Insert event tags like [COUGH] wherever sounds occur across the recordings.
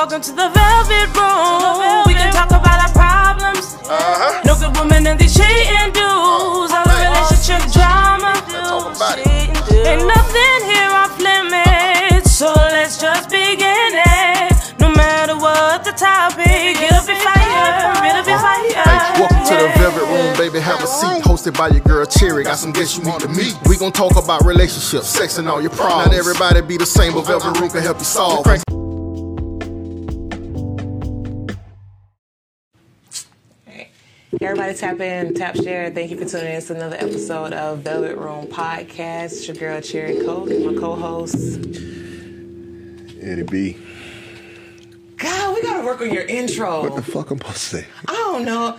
Welcome to the velvet room. We can talk about our problems. Uh-huh. No good woman and these cheating dudes. All the relationship drama. Ain't nothing here off limits. So let's just begin it. No matter what the topic, up and fire. Get up and fire. Hey, welcome to the Velvet Room, baby. Have a seat. Hosted by your girl Cherry. Got some guests you need to meet. We gon' talk about relationships, sex, and all your problems. Not everybody be the same, but Velvet Room can help you solve. Everybody tap in, tap share. Thank you for tuning in to another episode of Velvet Room Podcast. It's your girl Cherry Coke, my co-host. Eddie B. God, we gotta work on your intro. What the fuck I'm supposed to say? I don't know.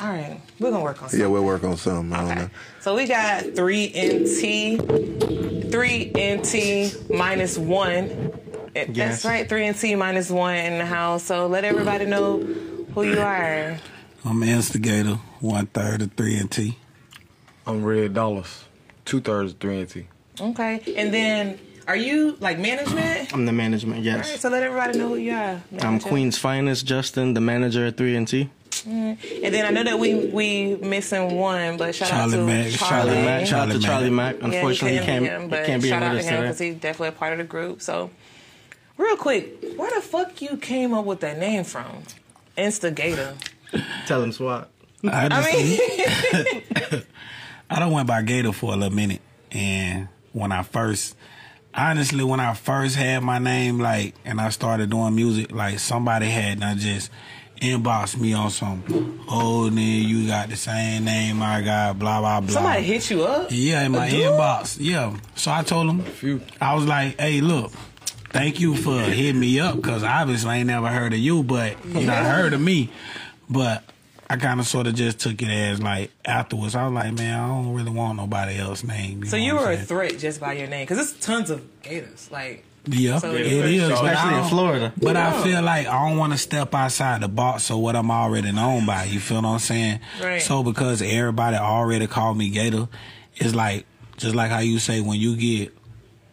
All right, we're gonna work on something. Yeah, we'll work on something. I don't. So we got three NT, three NT minus one. Eh, yes. That's right, three NT minus one in the house. So let everybody know who you are. I'm instigator, one third of three and T. I'm Red Dollars, two thirds of three and T. Okay, and then are you like management? I'm the management, yes. right, so let everybody know who you are. I'm Queen's finest, Justin, the manager at three and T. And then I know that we we missing one, but shout Charlie out to Mack, Charlie. Charlie Mack, shout out to Charlie Mack. he Unfortunately, he couldn't can't, be him, but he can't be shout with out to him today. because he's definitely a part of the group. So, real quick, where the fuck you came up with that name from? Instigator. Tell him swap. I, just, I mean, [LAUGHS] I done went by Gator for a little minute, and when I first, honestly, when I first had my name, like, and I started doing music, like somebody had not just inbox me on some, oh, nigga, you got the same name I got, blah blah blah. somebody hit you up. Yeah, in my inbox. Yeah. So I told him, I was like, hey, look, thank you for hitting me up because obviously I ain't never heard of you, but you know, I heard of me. But I kind of sort of just took it as like afterwards. I was like, man, I don't really want nobody else's name. So know you were a threat just by your name, because there's tons of gators. Like, Yeah, So it you- is. Especially in Florida. But I feel like I don't want to step outside the box of what I'm already known by. You feel what I'm saying? Right. So because everybody already called me Gator, it's like just like how you say when you get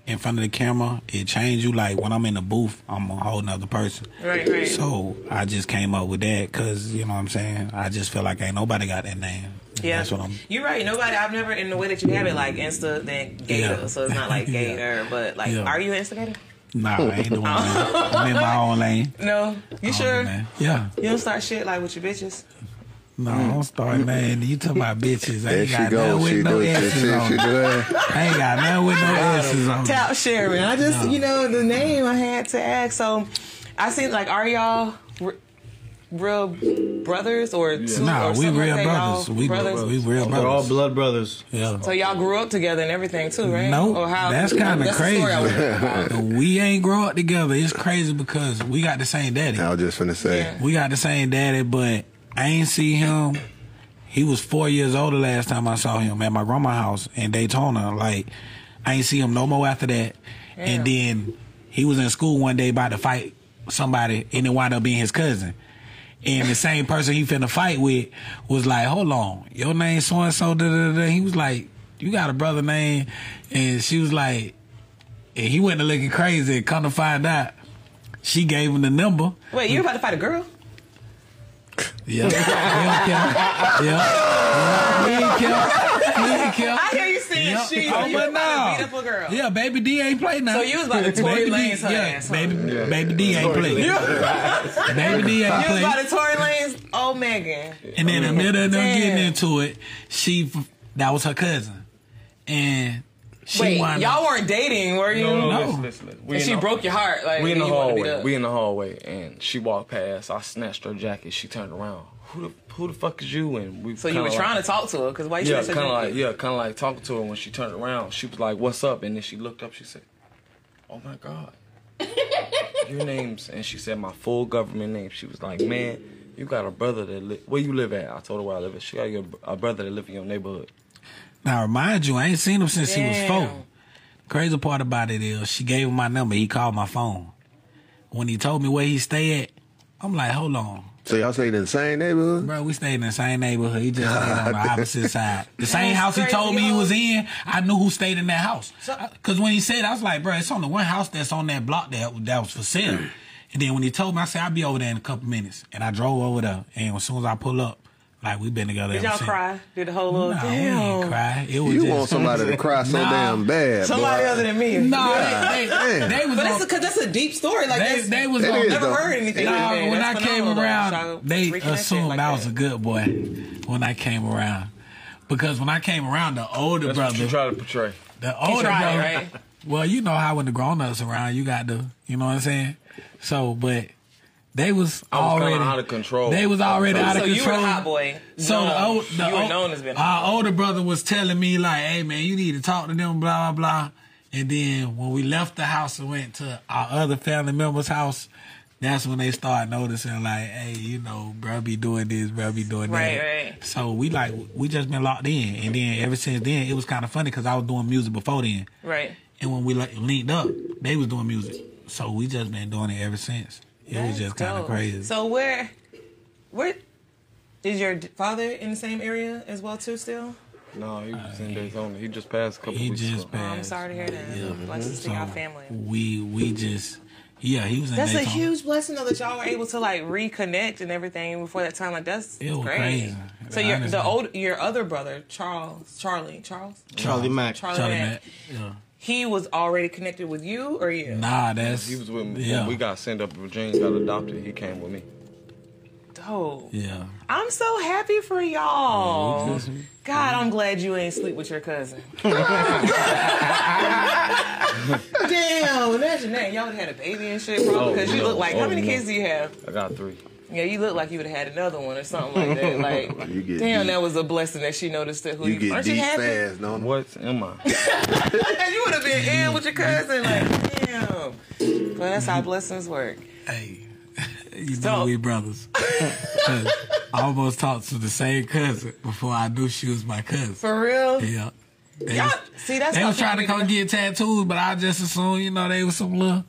in front of the camera, it change you. Like when I'm in the booth, I'm a whole nother person. right, right. So I just came up with that because you know what I'm saying. I just feel like ain't nobody got that name. yeah, That's what I'm. You're right. Nobody. I've never in the way that you have it like Insta then Gator. Yeah. So it's not like [LAUGHS] Yeah. Gator, but like, Yeah. are you an instigator? Nah, I ain't doing that. I'm in my [LAUGHS] own lane. No. You Oh, sure? man. Yeah. You don't start shit like with your bitches. No, mm. don't start, man. You talking about bitches? I ain't got nothing with no do it. She, S's on. it. do it. I ain't got nothing with no S's on. it. Tap Sherman. I just, No. you know, the name I had to ask. So, I seen like, are y'all r- real brothers or two? Nah, or we something real like brothers. Y'all We brothers. we real We're all blood brothers. Yeah. So y'all grew up together and everything too, right? No, Or how- that's kind of that's the story I crazy. wanted to know. we ain't grow up together. It's crazy because we got the same daddy. I was just gonna say. Yeah. We got the same daddy, but I ain't see him. He was four years older last time I saw him at my grandma's house in Daytona. Like, I ain't see him no more after that. And then he was in school one day about to fight somebody, and it wound up being his cousin. And the same person he finna fight with was like, "Hold on, your name so and so." Da da da. He was like, "You got a brother name?" And she was like, and he went to looking crazy. And come to find out, she gave him the number. Wait, you about to fight a girl? Yeah. yeah, yeah, yeah. He ain't care. He ain't care. I hear you saying Yeah. she. Oh, you but about to no. beat up a girl. Yeah, baby D ain't play now. So you was about to Tory Baby D- Lanez her yeah, ass, huh? Baby, baby D ain't play. baby D ain't You was play. about to Tory Lanez. Oh, Megan. And then in the middle of them getting into it, she that was her cousin, and she Wait, wound y'all weren't dating, were you? No, no, No. listen, listen, listen. We And she the- broke your heart. Like We in the you wanted to beat hallway. up. We in the hallway, and she walked past. I snatched her jacket. She turned around. Who the who the fuck is you? And we So you were trying to talk to her because why you Yeah, should kind of like yeah, kind of like talking to her when she turned around. She was like, "What's up?" And then she looked up. She said, "Oh my god, [LAUGHS] your name's." And she said my full government name. She was like, "Man, you got a brother that li- where you live at?" I told her where I live at. She got your, a brother that live in your neighborhood. Now remind you, I ain't seen him since he was four. Crazy part about it is she gave him my number. He called my phone. When he told me where he stay at, I'm like, hold on. So y'all stayed in the same neighborhood? Bro, we stayed in the same neighborhood. He just stayed on the [LAUGHS] opposite side. The same That's house he told me he was in, I knew who stayed in that house. Because when he said, I was like, bro, it's only one house that's on that block that, that was for sale. And then when he told me, I said I'll be over there in a couple minutes, and I drove over there. And as soon as I pull up, like we've been together. Did y'all since. cry? Did the whole little Nah, we damn? ain't cry. It was You just, want somebody to cry so Nah. damn bad. Somebody boy. other than me. No, they, they, [LAUGHS] they was But on- that's because that's a deep story. Like they, they was It on, is, never though. heard anything. Nah, like when That's I came phenomenal, though. around, Y'all they assumed like I was that. a good boy when I came around. Because when I came around, the older That's what brother, you try to portray. the older tried, brother, right? well, you know how when the grown ups around, you got to, you know what I'm saying. So, but they was I was already out of control. They was already out of control. So you were control. hot boy. So the, old, the you were known as being a our older brother was telling me like, "Hey man, you need to talk to them." Blah blah blah. And then when we left the house and went to our other family member's house, that's when they started noticing like, "Hey, you know, bro, be doing this, bro, be doing Right, that." right. So we like we just been locked in, and then ever since then, it was kind of funny because I was doing music before then, right. and when we like linked up, they was doing music. So we just been doing it ever since. It was just kind of crazy. So where, where, is your father in the same area as well too? Still, No, he was in uh, Daytona. He just passed a couple he weeks just ago. oh, I'm passed. sorry to hear that. Blessings to our family. We we just yeah, he was in That's a huge blessing though that y'all were able to like reconnect and everything before that time. Like that's It was great. crazy. So your Honestly. the old your other brother Charles Charlie Charles Charlie Mack. Charlie, Charlie Mack, Matt. Yeah. He was already connected with you or you? Nah, that's He was with me. Yeah. When we got sent up, Virginia got adopted. He came with me. Dope. yeah. I'm so happy for y'all. God, I'm glad you ain't sleep with your cousin. [LAUGHS] Damn, imagine that. Y'all had a baby and shit, bro. Oh, Because you no. look like, how Oh, many no. kids do you have? I got three. Yeah, you look like you would have had another one or something like that. [LAUGHS] Like, You get damn, deep. that was a blessing that she noticed that who You you, get aren't deep you happy? fast, don't you? What am I? [LAUGHS] you would have been in with your cousin, like, damn. But that's how blessings work. Hey. [LAUGHS] You know So- we brothers. I almost talked to the same cousin before I knew she was my cousin. For real? Yeah. They Y'all, was, see, that's they was trying to come be- get tattoos, but I just assumed, you know, they was some little,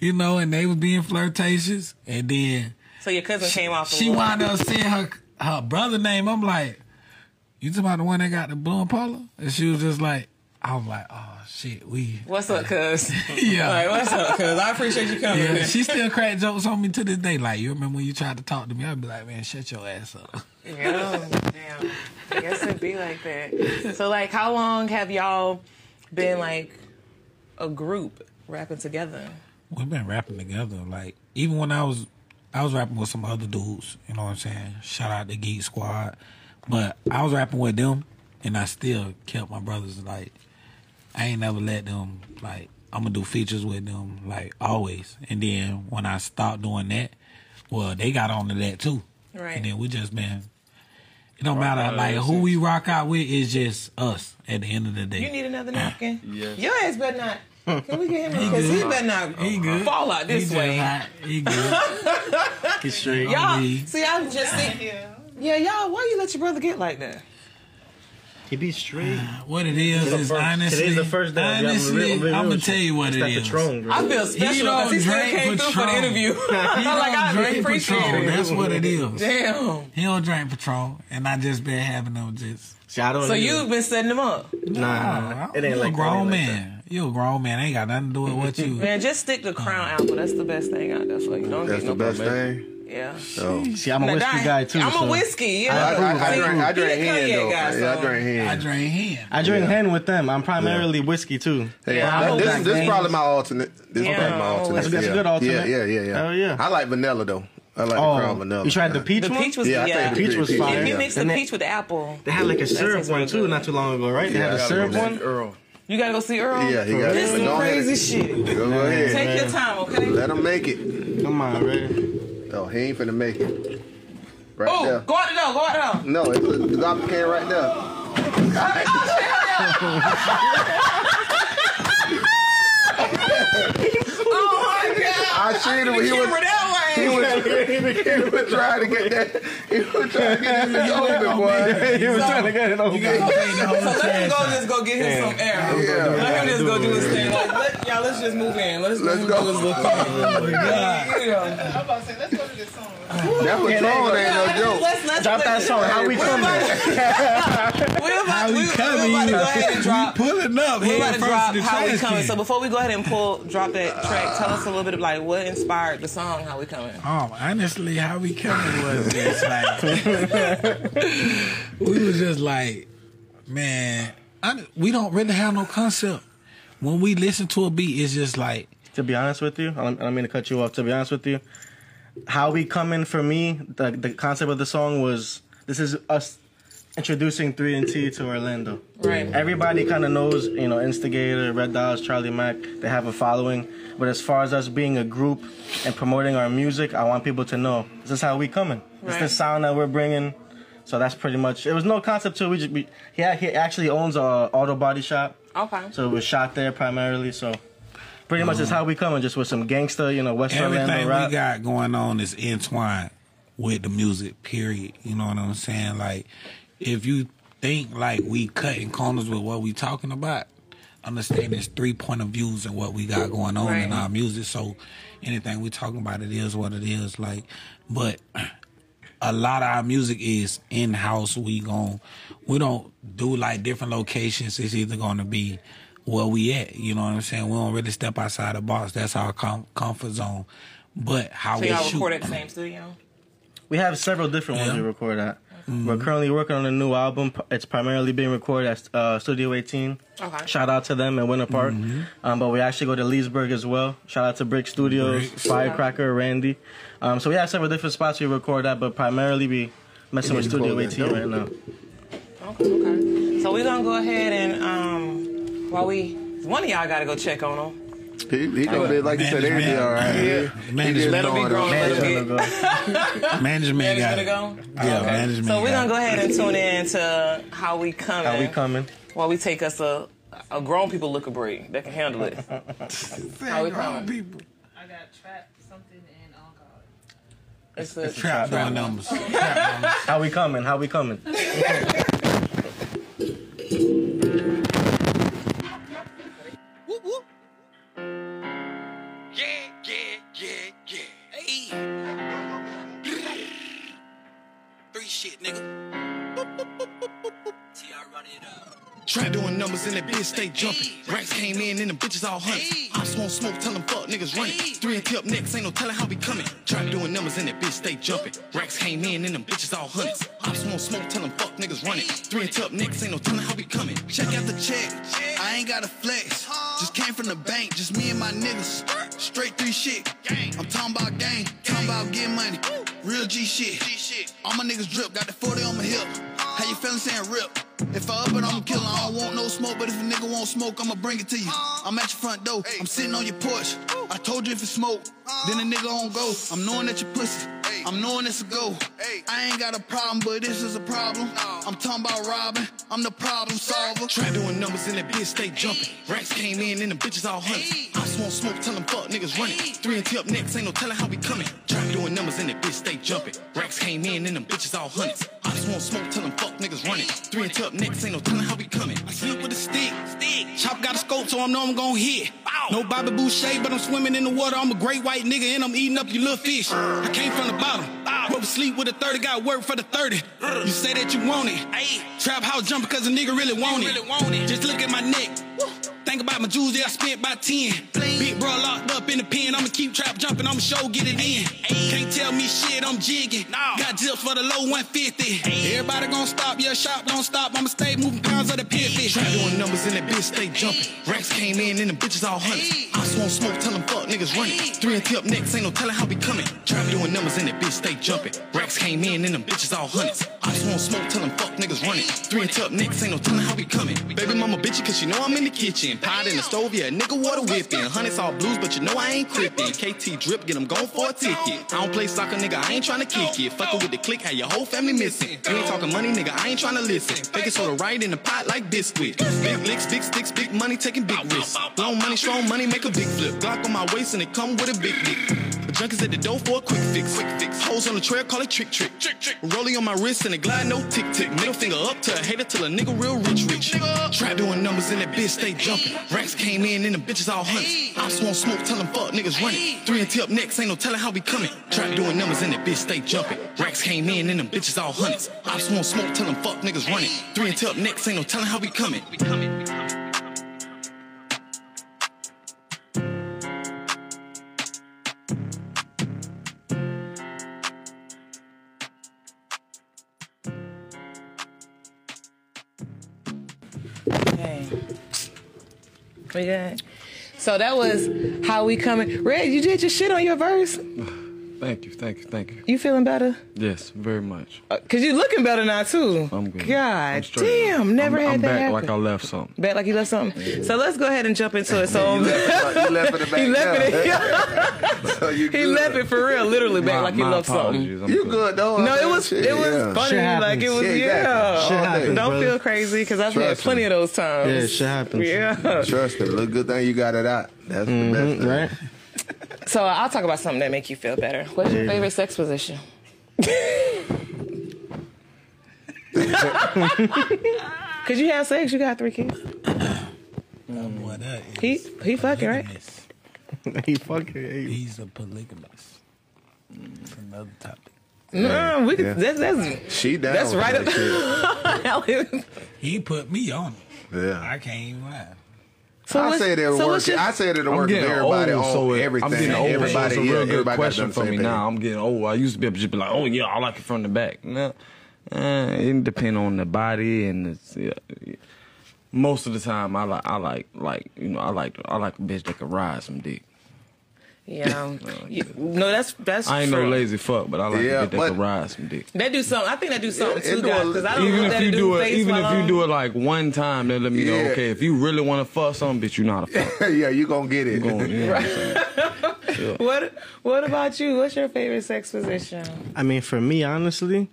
you know, and they was being flirtatious. And then So your cousin came off. a she little- wound up saying her her brother name. I'm like, you talking about the one that got the blue and polo? And she was just like, I was like, oh shit, we. What's up, cuz? [LAUGHS] Yeah. Like, what's up, cuz? I appreciate you coming. Yeah, she still crack jokes on me to this day. Like, you remember when you tried to talk to me? I'd be like, man, shut your ass up. Yeah, damn. I guess it'd be like that. So, like, how long have y'all been like a group rapping together? We've been rapping together. Like, even when I was, I was rapping with some other dudes. You know what I'm saying? Shout out to Geek Squad. But I was rapping with them, and I still kept my brothers. Like, I ain't never let them. Like, I'm gonna do features with them. Like always. And then when I stopped doing that, well, they got onto that too. Right. And then we just been. It don't Rock matter like who we rock out with is just us at the end of the day. You need another napkin? Yes. Your ass better not. Can we get him? Because [LAUGHS] he better not He good. fall out this just way. hot. He good. [LAUGHS] He's straight. Y'all, He- see, I'm just thinking. Yeah, y'all, why you let your brother get like that? He be straight. What it is Today's is the first- honestly, today's the first day. I'm honestly, real- real I'm gonna tell you what It's it that is. Patron, bro. I feel special don't because he still drink came through for the interview. [LAUGHS] He I'm don't like, I drink appreciate Patron. it. That's what it is. Damn. He don't drink Patron, and I just been having them just. See, I don't So you've been setting him up. Nah, it ain't you like a grown that, it ain't like man. You a grown man. Ain't got nothing to do with what you. [LAUGHS] Man, just stick to Crown oh. Apple. That's the best thing out there for you. Don't That's get the no best thing. Yeah. So. See, I'm a Now, whiskey Di- guy too. I'm so a whiskey. Yeah. I, I, I, See, drink, I he drink the hen though. guy, yeah, I so- drink hen. I drink hen. I drink Yeah. hen with them. I'm primarily whiskey too. Hey, Yeah, that- I'm this, Jack this is probably my alternate. This Yeah, is probably my I'm alternate. That's- that's a yeah. good alternate. Yeah, yeah, yeah, yeah. Oh, yeah. I like vanilla though. I like the Oh, crown vanilla. you tried the peach The one? peach was Yeah, I think the Peach was peach, fire. If you yeah. mix the And they- peach with the apple, They had like a syrup tastes one really too, good. not too long ago, right? They had a syrup one. Earl. You gotta go see Earl. Yeah, he got This it. some Go ahead. crazy shit. Go ahead. Take your time, okay? Let him make it. Come on, man. Oh, he ain't finna make it. Right Oh, there. go out the door, go out the door. No, it's a the garbage can right there. Oh [LAUGHS] my god! I seen him. He was, that he way. was, he was trying to get that. He was trying to get this [LAUGHS] open, oh, boy. [LAUGHS] he was trying to get it over. You gotta pay the So let him go just go get him some air. Yeah. Let him just go do his thing. Like, let, y'all, let's just move in. Let's, Let's let him go. do his little thing. Oh, God. Yeah. That Patron ain't no joke. Let's, let's Drop put- that song. How we We're coming? about, [LAUGHS] we're about, How we we, we're about to go ahead and drop. [LAUGHS] We pulling up. We're about to drop in how we coming. So before we go ahead and pull, drop that track. Tell us a little bit of like what inspired the song "How We Coming." Oh, honestly, how we coming was just like [LAUGHS] we was just like, man, I, we don't really have no concept. When we listen to a beat, it's just like to be honest with you, I don't, I don't mean to cut you off. To be honest with you, how we come in for me, the the concept of the song was this is us introducing three and T to Orlando. Right. Everybody kind of knows, you know, Instigator, Red Dots, Charlie Mack. They have a following, but as far as us being a group and promoting our music, I want people to know this is how we coming. Right. It's the sound that we're bringing. So that's pretty much. It was no concept to it. We just we, he he actually owns a auto body shop. Okay. So it was shot there primarily. So pretty much is how we coming, just with some gangster, you know, West everything Orlando we rap. got going on is entwined with the music. Period. You know what I'm saying? Like, if you think like we cutting corners with what we talking about, understand there's three point of views in what we got going on in our music. So anything we talking about, it is what it is. Like, but a lot of our music is in house. We gon' we don't do like different locations. It's either gonna be where we at. You know what I'm saying? We don't really step outside the box. That's our com- comfort zone. But how So we y'all shoot, record at the same studio. We have several different ones Yeah. we record at. We're currently working on a new album. It's primarily being recorded at uh, Studio 18. Okay. Shout out to them in Winter Park. Um, but we actually go to Leesburg as well. Shout out to Brick Studios, Bricks. Firecracker, Randy. Um, so we have several different spots we record at, but primarily we messing with Studio 18 right now. Okay. Okay. So we're gonna go ahead and um, while we one of y'all gotta go check on them. He, he gonna be like you said, Management. everything all right. Yeah. He Management. just Let 'em be grown. up. Let 'em Management go. [LAUGHS] management got Management it. to go. Yeah, Okay. management. So we're gonna go ahead and tune in to how we coming. How we coming? While we take us a a grown people look a break that can handle it. [LAUGHS] How we Grown coming? people. I got trapped something in alcohol. It's the Trap doing numbers. Trap numbers. [LAUGHS] How we coming? How we coming? Nigga. Try doing numbers in that bitch, stay jumping. Racks came in and them bitches all hunting. I smoke smoke, tell them fuck niggas running. Three and tip next, ain't no telling how we coming. Try doing numbers in that bitch, stay jumping. Racks came in and them bitches all hunting. I smoke smoke, tell them fuck niggas running. Three and tip next, ain't no telling how we coming. Check out the check. I ain't got a flex. Just came from the bank, just me and my niggas. Straight three shit. I'm talking about gang, talking about getting money. Real G shit. All my niggas drip, got the 40 on my hip. How you feeling saying rip? If I up it, I'ma kill. I don't want no smoke, but if a nigga want smoke, I'ma bring it to you. I'm at your front door, I'm sitting on your porch. I told you if it's smoke, then a nigga on go. I'm knowing that you pussy, I'm knowing it's a go. I ain't got a problem, but this is a problem. I'm talking about robbing, I'm the problem solver. Try doing numbers in that bitch, stay jumping. Racks came in and the bitches all hunting. I smoke smoke, tell them fuck niggas running. Three and two up next, ain't no telling how we coming. Try doing numbers in that bitch, stay jumping. Racks came in and them bitches all hunting. I smoke smoke, tell them fuck niggas running. Three and two up next, ain't no telling how we coming. I slip with a stick. Chop got a scope, so I know I'm gon' hit. No Bobby Boucher, but I'm swimming in the water. I'm a great white nigga and I'm eating up your little fish. I came from the bottom. Broke sleep with a 30, got work for the 30. You say that you want it. Trap house jump cause a nigga really want it. Just look at my neck. Think about my jewels, yeah, I spent by 10. Big bro locked up in the pen, I'ma keep trap jumping, I'ma show get it in. Can't tell me shit, I'm jigging. Got zips for the low 150. Everybody gon' stop, yeah, shop don't stop, I'ma stay moving pounds of the pit fish. Try doing numbers in that bitch, stay jumping. Racks came in and them bitches all hunting. I smoke smoke, tell them fuck niggas running. Three and up next, ain't no telling how we coming. Try doing numbers in that bitch, stay jumping. Racks came in and them bitches all hunting. I smoke smoke, tell them fuck niggas running. Three and up next, ain't no telling how we coming. Baby mama bitchy, cause she know I'm in the kitchen. Pot in the stove, yeah, nigga water whipping. Hundreds all blues, but you know I ain't crippin'. KT drip, get them going for a ticket. I don't play soccer, nigga, I ain't tryna kick it. Fuckin' with the click, had your whole family missing. You ain't talking money, nigga, I ain't tryna listen. Fake it soda right in the pot like biscuit. Big licks, big sticks, big money, taking big risks. Long money, strong money, make a big flip. Glock on my waist and it come with a big dick. Junkies at the door for a quick fix. Quick fix. Hoes on the trail, call it trick trick. Trick trick. Rolling on my wrist and a glide, no tick tick. Middle finger up to a hater till a nigga real rich rich. Trap doing numbers in that bitch stay jumping. Racks came in and the bitches all hunts. I just want smoke, tell them fuck niggas running. Three and tip next, ain't no telling how we coming. Trap doing numbers in that bitch stay jumping. Racks came in and them bitches all hunts. I just want smoke, tell them fuck niggas running. Three and tip next, ain't no telling how we coming. We coming. We coming. So that was how we coming. Red, you did your shit on your verse. Thank you, thank you, thank you. You feeling better? Yes, very much. Uh, Cause you looking better now too. I'm good. God I'm damn, never I'm, had I'm that back happen. like I left something. Back like you left something. So let's go ahead and jump into it. So [LAUGHS] You left it- you left it back he left it. [LAUGHS] So you he left it for real, literally back My- like he left something. apologies. I'm You good though? No, it was shit, it was yeah. funny. Shit Like it was yeah. happens. Shit happens. Don't brother. feel crazy because I've had plenty me. of those times. Yeah, shit happens. Yeah. Trust me. Look, good thing you got it out. That's the best Mhm, thing. right? So I'll talk about something that make you feel better. What's your favorite sex position? [LAUGHS] Cause you have sex, you got three kids. Boy, that is He he fucking right. polygamous. [LAUGHS] he fucking. He, He's a polygamist. It's another topic. No, we could, Yeah. that's that's She down. that's with right up [LAUGHS] that shit. there. He put me on it. Yeah. I can't even lie. So I what's- said it'll so work. what's your- I said it'll I'm work if getting everybody old, on so it- everything. I'm getting old, everybody, so it's a yeah, real good question for me same now. I'm getting old. I used to be able to just be like, oh yeah, I like it from the back. No, uh, it depends on the body and it's, yeah, yeah. most of the time I like I like like you know I like I like a bitch that can ride some dick. [LAUGHS] Yeah. No, that's that's I ain't true. no lazy fuck, but I like Yeah, a bitch that but- can ride some dick. They do something. I think they do something Yeah, too, guys. Because I don't Even look if at you do it, even if you do it like one time, then let me know. Okay, if you really want to fuck something, bitch, you know how to fuck. [LAUGHS] yeah, you gonna get it. You gonna- you know what I'm? [LAUGHS] What What about you? What's your favorite sex position? I mean, for me, honestly,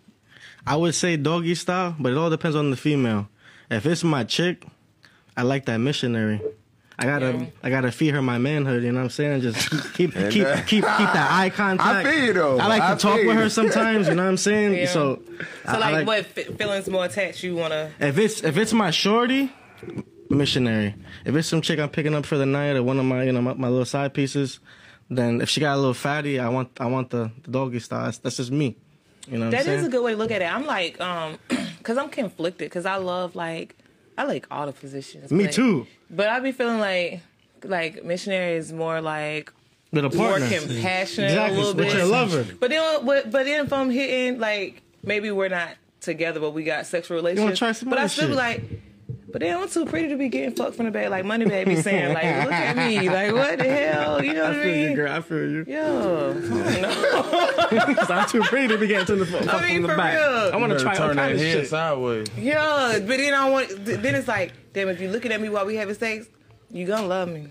I would say doggy style, but it all depends on the female. If it's my chick, I like that missionary. I gotta, Yeah. I gotta feed her my manhood. You know what I'm saying? Just keep, And, keep, uh, keep, keep that eye contact. I feel you, though. I like I to talk with her sometimes. You know what I'm saying? Yeah. So, So I- I like, what feelings more attached you wanna? If it's if it's my shorty, missionary. If it's some chick I'm picking up for the night or one of my you know my, my little side pieces, then if she got a little fatty, I want I want the, the doggy style. That's, that's just me. You know what That I'm saying? a good way to look at it. I'm like, um, [CLEARS THROAT] cause I'm conflicted. Cause I love like, I like all the positions. me but- too. But I be feeling like, like missionary is more like With a more compassionate Exactly, a little with bit. your lover. But then, but, but then if I'm hitting like maybe we're not together, but we got sexual relations. try some but I still be like. But they I'm too pretty to be getting fucked from the back, like Money Bag be saying, like, look at me, like, what the hell, you know I what I feel you, mean? girl. I feel you. Yo, [LAUGHS] no. So I'm too pretty to be getting to the fuck I mean, from the for back. real. I want to try all turn that kinds of head shit. sideways. Yeah, but then I want. Then it's like, damn, if you looking at me while we having sex, you gonna love me.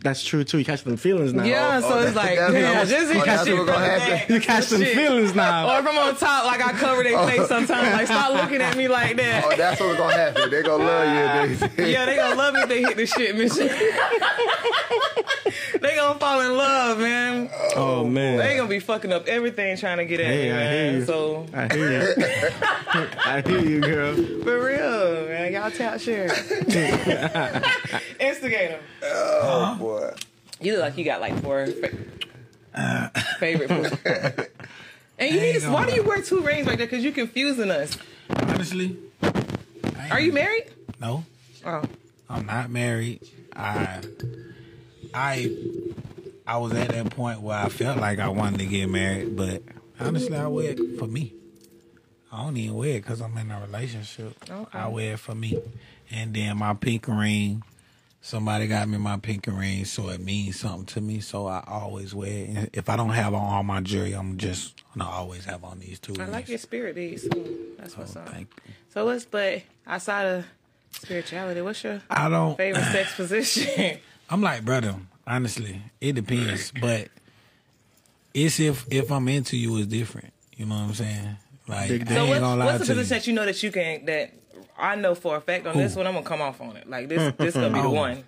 That's true too. You catch them feelings now. Yeah, so it's like, oh, that's- damn, that's- just oh, you that's shit what's gonna from the happen. You catch them feelings now. Or if I'm on top, like I cover their face oh. sometimes. Like, stop looking at me like that. Oh, that's what's gonna happen. They gonna love you. if they- Yeah, they gonna love me if they hit the shit, mission. [LAUGHS] they gonna fall in love, man. Oh man. They gonna be fucking up everything trying to get at Hey, me, I man. hear you. So I hear you. [LAUGHS] I hear you, girl. for real, man, y'all tap share. [LAUGHS] Instigate 'em. Oh boy. You look like you got like four fa- [LAUGHS] favorite foods. [LAUGHS] And you need to, why do you wear two rings right there? Because you're confusing us. Honestly, Are you married? no, Oh, I'm not married. I, I, I was at that point where I felt like I wanted to get married, but honestly, I wear it for me. I don't even wear it because I'm in a relationship. Okay. I wear it for me, and then my pink ring. Somebody got me my pink ring, so it means something to me. So I always wear it. And if I don't have on all my jewelry, I'm just gonna always have on these two I rings. like your spirit, these. So that's what's Oh, up. thank you. So what's but outside of spirituality, what's your I don't. favorite [LAUGHS] sex position? [LAUGHS] I'm like, brother, honestly, it depends. But it's if if I'm into you is different. You know what I'm saying? Like Big I ain't what, gonna lie what's the to you. position that you know that you can't that I know for a fact on this one I'm gonna come off on it. Like this this gonna be the [LAUGHS] Oh. one.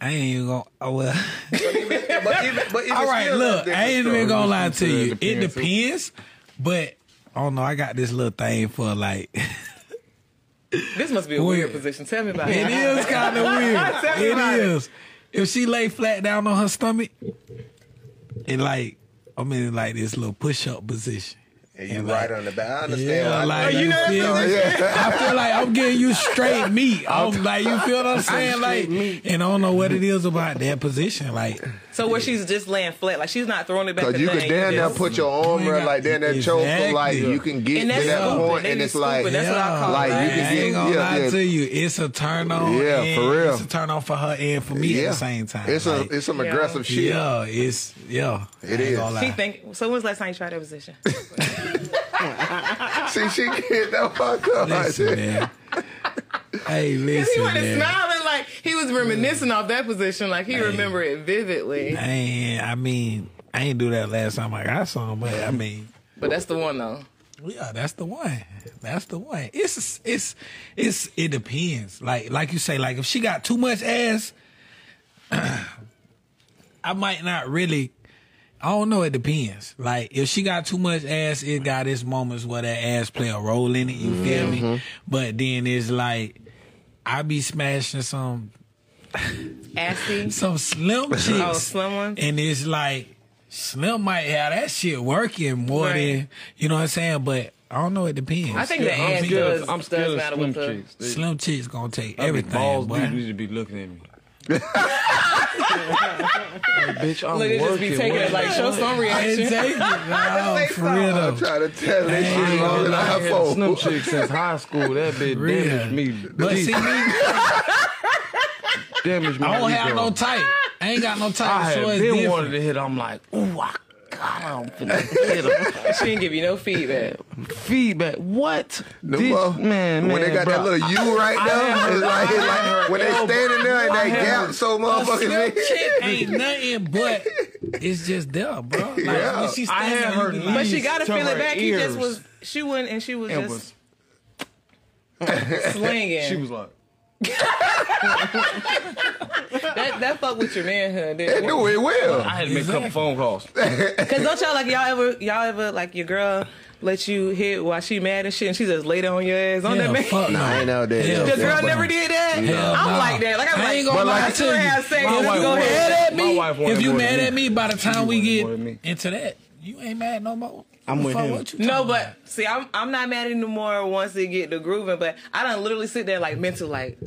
I ain't even gonna. Oh well. But even, but even [LAUGHS] All right, look, I ain't different even gonna lie to you. It depends. depends, but I don't know. I got this little thing for like. [LAUGHS] This must be a Weird. weird position. Tell me about It it. is kind of weird. Tell me It about it. is. If she lay flat down on her stomach, and like I'm in like this little push up position. And you And right like- on the back. I understand. Yeah, I like know you, that feel feeling. me? Yeah. [LAUGHS] I feel like I'm getting you straight meat. I'm like, you feel what I'm [LAUGHS] saying? Like, and I don't know what it is about that position. Like, So where she's just laying flat, like she's not throwing it back. Cause you nothing, could damn near put your arm You ain't right got- like that, that choke, Exactly. like you can get to that scooping. point, They and it's like, scooping. That's what I call like you can ain't get, gonna yeah, lie yeah. to you. It's a turn on. Yeah, and for real. It's a turn on for her and for me yeah. at the same time. It's Like, a, it's some aggressive shit. yeah, it's yeah. It I ain't is. gonna She think. So when's the last time you tried that position? [LAUGHS] [LAUGHS] See, she get that fuck up. like Listen, man. [LAUGHS] Hey, [LAUGHS] he wasn't man. smiling like he was reminiscing off that position, like he remember it vividly. I. I mean, I ain't do that last time I got some, but I [LAUGHS] mean. But that's the one though. Yeah, that's the one. That's the one. It's it's it's it depends. Like like you say, like if she got too much ass, [CLEARS THROAT] I might not really. I don't know. It depends. Like if she got too much ass, it got its moments where that ass play a role in it. You feel me? Mm-hmm. But then it's like I be smashing some Assy. [LAUGHS] some slim oh, chicks. Oh, slim ones. And it's like Slim might have that shit working more Right. than you know what I'm saying, but I don't know. It depends. I think the I'm ass does, I'm scared does of matter slim with the. chicks. Slim chicks gonna take I be everything. balls boy. deep need to be looking at me. Like, bitch, I'm Look, it just be working. taking it like show some reaction. I reaction. didn't take it. No, Say [LAUGHS] for something. real I'm though. trying to tell that ain't shit gonna than I had a iPhone. slim chick since high school. That bitch Real. damaged me. But see me, damaged me. I don't have ego. no type. I ain't got no type. I so had it's been different. wanted to hit. I'm like, ooh, I got I'm finna hit him. [LAUGHS] She didn't give you no feedback. Feedback. What? No, This- mo- man, man, when they got that little U right I there, had it's her- like, it's I like had when they elbow. standing there and I that gap so A motherfucking slim big. chick [LAUGHS] ain't nothing but it's just there, bro. Like Yeah. when she I standing had her knees like, But she got to to feel it her back. He just was. She went and she was It just was, [LAUGHS] slinging. she was like, that that fuck with your manhood. They didn't it? do it well. I had to make a couple phone calls. [LAUGHS] Cause don't y'all like y'all ever y'all ever like your girl let you hit while she mad and shit and she just lay down on your ass on Hell, that man. fuck no. I ain't know that. Hell, The girl never did that. Hell I'm no. like that. Like I'm I like, ain't gonna lie to you you. My let's wife go mad at me, if you mad at me. me, by the time we get more than me. into that, you ain't mad no more. I'm with Fuck him. you No, but about. see, I'm I'm not mad anymore once they get the grooving. But I don't literally sit there like mental like.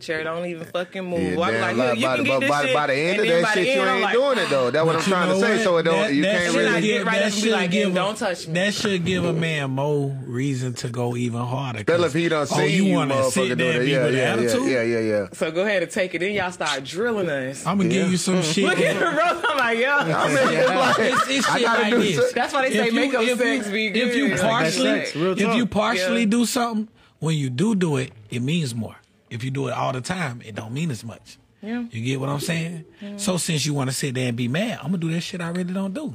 Cherry, don't even fucking move. Yeah, I'm damn, like, by, you, you can by, get this by, shit. by the end of that shit, you end, I'm ain't like, doing it though. That's what I'm trying to say. what? So it don't. That- you that can't shit Then I really. get right up and be should like, give "Don't a- touch me." That should give a man more reason to go even harder. 'cause- Tell if he done oh, seen you, wanna motherfucker, sit there that. and be Yeah, with yeah, attitude? yeah, yeah, yeah, yeah. So go ahead and take it. Then y'all start drilling us. I'm gonna give you some [LAUGHS] shit. Look at the bro. I'm like, yo. I mean, it's like, It's, it's I shit gotta like do this. That's why they say If you- makeup if sex you, be If you partially, if you partially do something, when you do do it, it means more. If you do it all the time, it don't mean as much. Yeah. You get what I'm saying? So since you want to sit there and be mad, I'm gonna do that shit I really don't do.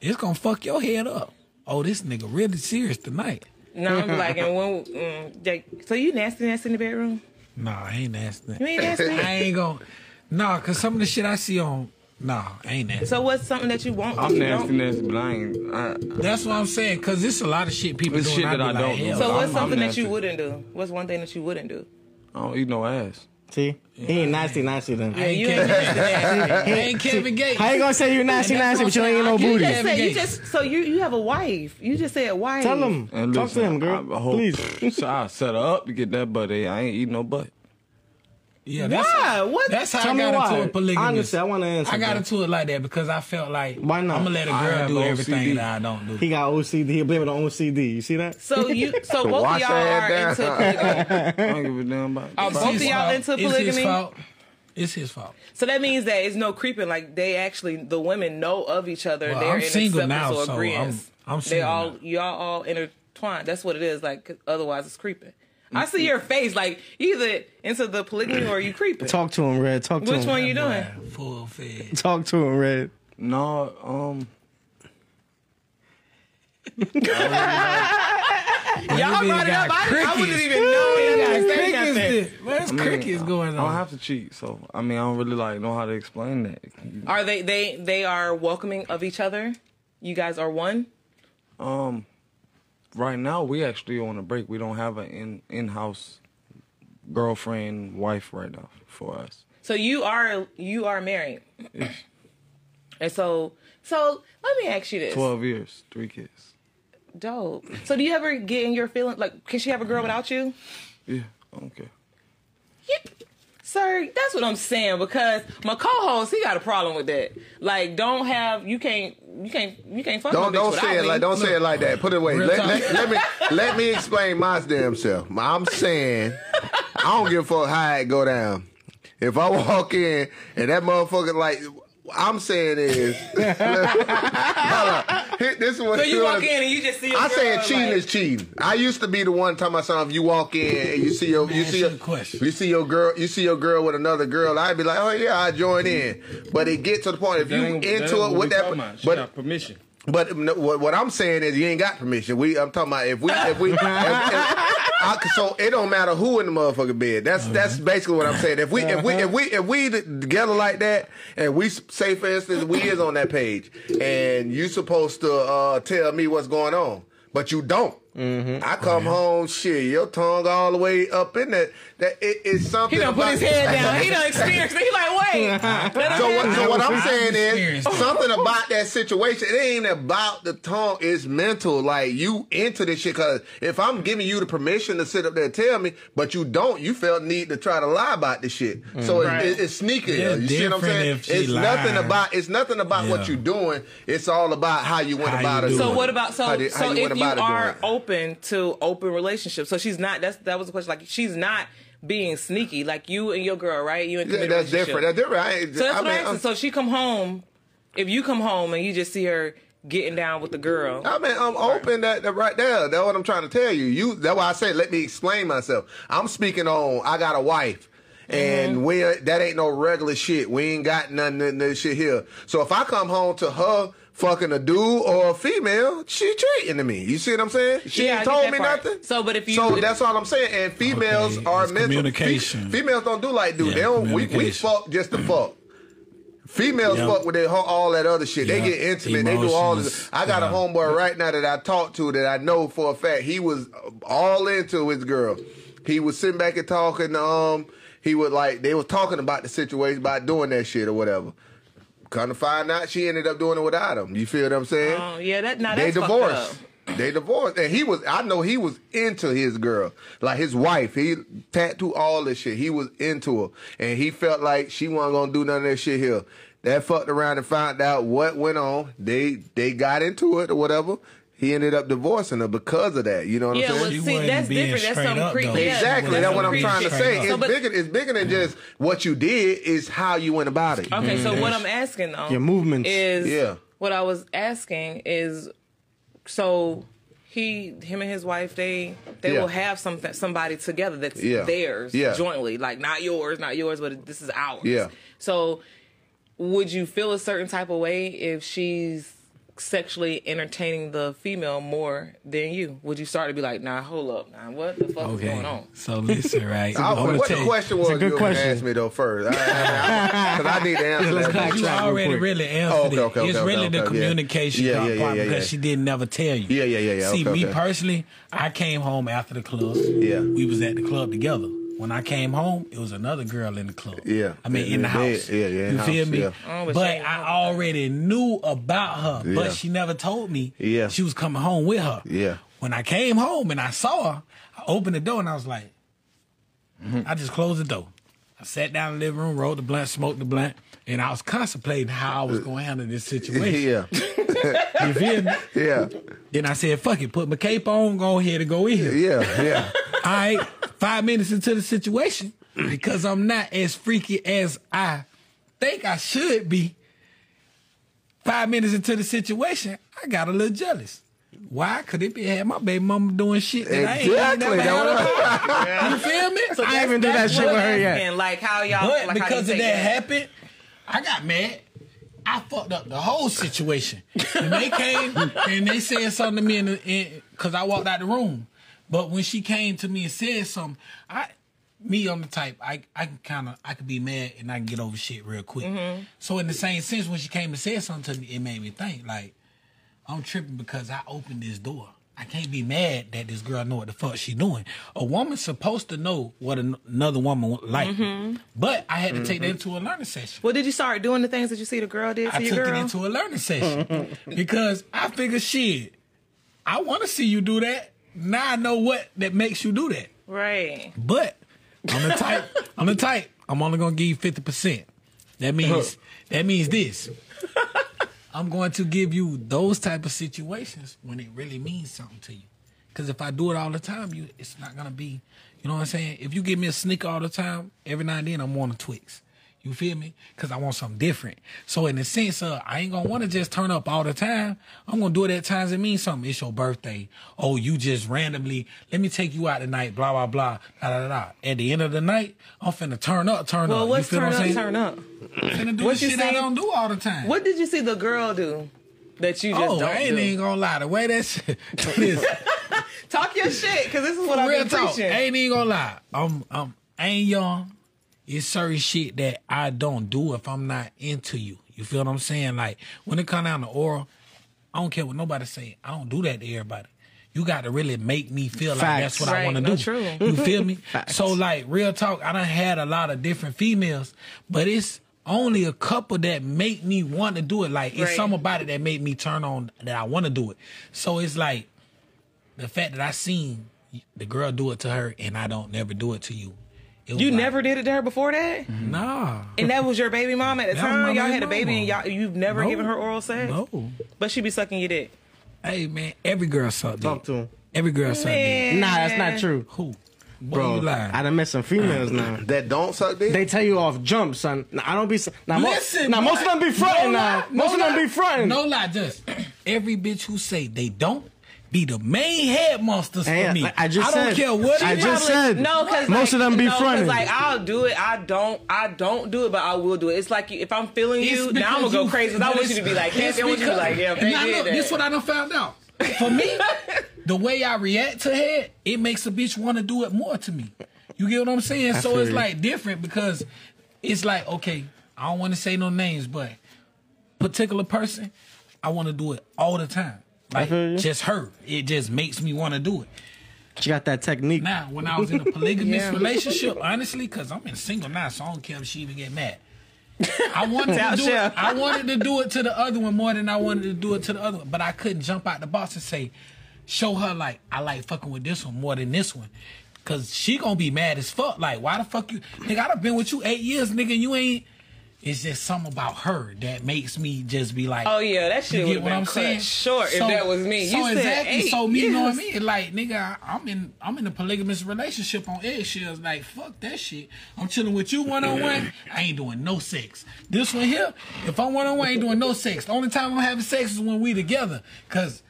It's gonna fuck your head up. Oh, this nigga really serious tonight. No, I'm like, and when, mm, Jake, so you nasty, nasty in the bedroom? Nah, I ain't nasty. You ain't nasty. [LAUGHS] I ain't gonna. Nah, cause some of the shit I see on. Nah, I ain't nasty. so what's something that you want? I'm you nasty, don't? nasty, but I ain't. I, That's what I'm saying. Cause it's a lot of shit people It's doing. shit that be I don't do. So what's I'm- something I'm that you wouldn't do? What's one thing that you wouldn't do? I don't eat no ass. See, he ain't nasty, nasty then. Yeah, you ain't nasty, nasty. [LAUGHS] I ain't Kevin Gates. How you gonna say you nasty, And nasty, but you ain't saying. no I booty? get Just say, you just so you you have a wife. You just said wife. Tell him. And Talk to listen, him, girl. I, I hope, Please. [LAUGHS] So I set her up to get that butt. I ain't eating no butt. Yeah, that's Why? What? That's how Tell I got why. into a polygamy. Honestly, I want to answer. I got bro. into it like that because I felt like Why not? I'm gonna let a I girl do OCD. everything that I don't do. He got OCD. He blame it on OCD. You see that? So you so both of y'all are down. into [LAUGHS] polygamy. I don't give a damn about. Oh, are both of y'all fault. into It's his polygamy? fault. It's his fault. So that means that it's no creeping. Like they actually, the women know of each other. Well, they're I'm in single acceptance now, or so agreement. I'm- I'm They all, now. y'all all intertwined. That's what it is. Like 'cause otherwise, it's creeping. I see your face. Like either into the polygamy or you creeping. Talk to him, Red. Talk to Which him. Which one you doing? Full fed. Talk to him, Red. No, um, Y'all brought it up. I, I wouldn't even know got They got crickets. that. there. Where's I mean, crickets going on? I don't have to cheat, so I mean, I don't really like know how to explain that. Are they they they are welcoming of each other? You guys are one. Um, right now we actually on a break. We don't have an in in house girlfriend wife right now for us. So you are you are married, and so so let me ask you this. Twelve years, three kids. Dope. So do you ever get in your feeling like can she have a girl without you? Yeah, okay. Sir, that's what I'm saying because my co-host he got a problem with that. Like, don't have you can't you can't you can't fuck Don't no don't say it like don't say it like that. Put it away. Let, let, let me let me explain my damn self. I'm saying I don't give a fuck how it go down. If I walk in and that motherfucker like I'm saying is [LAUGHS] [LAUGHS] Hold on. Here- this is what So you walk in and you just see. a I girl, saying cheating like- is cheating. I used to be the one talking about something. If you walk in and you see your you ask see you your a question. you see your girl you see your girl with another girl. I'd be like, oh yeah, I join in. But it get to the point if you into it with that, but permission. But no, what, I'm saying is you ain't got permission. We I'm talking about if we if we if, if, I, so it don't matter who in the motherfucking bed. That's that's basically what I'm saying. If we if we if we if we together like that and we say for instance we is on that page and you supposed to uh, tell me what's going on, but you don't. Mm-hmm. I come home, shit, your tongue all the way up in that. That it is something. He done put about- his head [LAUGHS] down. He done experienced it. He like, wait. [LAUGHS] so what, so what I'm saying is experienced it. something about that situation. It ain't about the tongue. It's mental. Like you into this shit. Cause if I'm giving you the permission to sit up there and tell me, but you don't, you felt need to try to lie about this shit. Mm-hmm. So it- Right. it, it's sneaky. Yeah, you see what I'm saying? if she It's nothing about. It's nothing about what you're doing. It's all about how you went How about you it. do So what about so How did- how so you if went you about it are doing it. Open to open relationships? So she's not. That's that was the question. Like she's not being sneaky. Like you and your girl, right? You and Yeah, that's different. That's different. I So that's I what mean, I'm So she come home. If you come home and you just see her getting down with the girl, I mean, I'm open that, that right there. That's what I'm trying to tell you. You. That's why I said, let me explain myself. I'm speaking on. I got a wife. Mm-hmm. And we that ain't no regular shit. We ain't got none of this shit here. So if I come home to her fucking a dude or a female, she cheating to me. You see what I'm saying? She Yeah, ain't told me part. nothing. So, but if you- so if- that's all I'm saying. And females Okay, are it's mental. communication. Fe- females don't do like dude. Yeah, they don't. We, we fuck just to fuck. Females Yeah. fuck with their, all that other shit. They get intimate. They do all this. I got a homeboy right now that I talked to that I know for a fact he was all into his girl. He was sitting back and talking. Um, he would like they was talking about the situation about doing that shit or whatever. Come to find out, she ended up doing it without him. You feel what I'm saying? oh yeah, that now they divorced. up. They divorced, and he was. I know he was into his girl, like his wife. He tattooed all this shit. He was into her, and he felt like she wasn't gonna do none of that shit here. That fucked around and found out what went on. They they got into it or whatever. He ended up divorcing her because of that. You know what Yeah, I'm well, saying? She see, that's different. That's straight something up, creepy. Yeah, Exactly. that's That's what I'm trying to say. up. It's So, but- bigger. It's bigger than just what you did. Is how you went about it. Okay, so what I'm asking though, Your movements. is Yeah. What I was asking is, so he, him and his wife, they they Yeah. will have some somebody together that's Yeah. theirs Yeah. jointly, like not yours, not yours, but this is ours. Yeah. So, would you feel a certain type of way if she's sexually entertaining the female more than you? Would you start to be like, nah, hold up, nah, what the fuck is going on? So listen, [LAUGHS] right? I- I'm gonna what tell the you- question was? a good you question. Ask me though first, because I, need to answer [LAUGHS] Let's that. back- You already quick. really answered Oh, okay, it. okay, it's okay, really okay, the okay, yeah. communication Yeah, part yeah, yeah, yeah, because yeah. she didn't never tell you. Yeah, yeah, yeah, yeah. See, Okay, me okay. personally, I came home after the club. Yeah. We was at the club together. When I came home, it was another girl in the club. Yeah. I mean, Yeah, in the yeah, house. yeah, yeah, in You feel house, me? yeah. But but she ain't I already knew about her, Yeah. but she never told me Yeah. she was coming home with her. Yeah. When I came home and I saw her, I opened the door and I was like, Mm-hmm. I just closed the door. I sat down in the living room, rolled the blunt, smoked the blunt, and I was contemplating how I was going to handle this situation. yeah, [LAUGHS] You feel me? yeah, Then I said, fuck it, put my cape on, go ahead and go in. yeah, yeah. [LAUGHS] All right, five minutes into the situation, because I'm not as freaky as I think I should be. Five minutes into the situation, I got a little jealous. Why? Could it be had my baby mama doing shit that I ain't Exactly. never had That her? You feel me? So I that's- even did that shit what with I'm her yet. asking, Like how y'all, But like because you of take that happened, I got mad. I fucked up the whole situation. And they came [LAUGHS] and they said something to me in the, in, cause I walked out the room. But when she came to me and said something, I me on the type, I I can kind of I could be mad and I can get over shit real quick. Mm-hmm. So in the same sense, when she came and said something to me, it made me think like I'm tripping because I opened this door. I can't be mad that this girl know what the fuck she doing. A woman's supposed to know what an- another woman like, Mm-hmm. but I had to take that into a learning session. Well, did you start doing the things that you see the girl did to I your took girl? it into a learning session [LAUGHS] because I figured shit. I want to see you do that. Now I know what that makes you do that. right. But I'm the type. [LAUGHS] I'm the type. I'm only gonna give you fifty percent. That means [LAUGHS] that means this. I'm going to give you those type of situations when it really means something to you. Because if I do it all the time, you it's not gonna be. You know what I'm saying? If you give me a sneaker all the time, every now and then I'm wanting Twix. You feel me? Because I want something different. So in the sense of I ain't gonna want to just turn up all the time. I'm gonna do it at times it means something. It's your birthday. Oh, you just randomly let me take you out tonight. Blah blah blah. Da da da. At the end of the night, I'm finna turn up, turn Well, up. what's you feel turn what up? I'm saying? Turn up. Finna do What the you shit I don't do all the time. What did you see the girl do that you just oh, don't I ain't do? even gonna lie. The way that shit. [LAUGHS] Talk your shit, because this is what I've real been talk. preaching. I ain't even gonna lie. I'm, I'm, I ain't young. It's certain shit that I don't do if I'm not into you. You feel what I'm saying? Like when it come down to oral, I don't care what nobody say. I don't do that to everybody. You got to really make me feel like that's what I want to no, do. true. You feel me? [LAUGHS] Facts. So like real talk, I done had a lot of different females, but it's only a couple that make me want to do it. Like it's Right. something about it that made me turn on that I want to do it. So it's like the fact that I seen the girl do it to her and I don't never do it to you. It was You like, never did it to her before that? Mm-hmm. Nah. And that was your baby mom at the That time? Y'all had a baby and y'all you've never No. given her oral sex? No. But she be sucking your dick. Hey man, every girl suck dick. Talk to him. Every girl suck dick. Man. Nah, that's not true. Who? Bro, you lying. I done met some females now. That don't suck dick. They tell you off jump, son. Nah, I don't be. Now, mo- Listen, now most of them be fronting. no now, lie, most no of them lie. be fronting. No lie, just [CLEARS THROAT] every bitch who say they don't be the main head monsters Hey, for me. I- I just don't said- care what I it is. just said- No, because Most of them be no, 'cause, fronting. like I'll do it. I don't. I don't do it, but I will do it. It's like if I'm feeling you, now I'm gonna go crazy. I want you to be like, it's yes, I want you to be like, yeah, and they now did look, that. This what I done found out. For me, [LAUGHS] the way I react to head, it makes a bitch want to do it more to me. You get what I'm saying? so it's you. like different because it's like okay, I don't want to say no names, but particular person, I want to do it all the time. Like feel you. just her, it just makes me want to do it. She got that technique. Now, when I was in a polygamous [LAUGHS] Yeah. relationship, honestly, because I'm in single now, so I don't care if she even get mad. [LAUGHS] I wanted to do it. I wanted to do it to the other one more than I wanted to do it to the other one, but I couldn't jump out the box and say, show her like I like fucking with this one more than this one. Cause she gonna be mad as fuck. Like, why the fuck you nigga, I done been with you eight years, nigga, and you ain't it's just something about her that makes me just be like, Oh yeah, that shit you would get have what been I'm saying? short So- if that was me. So you exactly. eight so me knowing years. me, like nigga, I- I'm in I'm in a polygamous relationship on eggshells. Like fuck that shit. I'm chilling with you one on one. I ain't doing no sex. This one here, if I'm one on one, I ain't doing no sex. The only time I'm having sex is when we together. Cause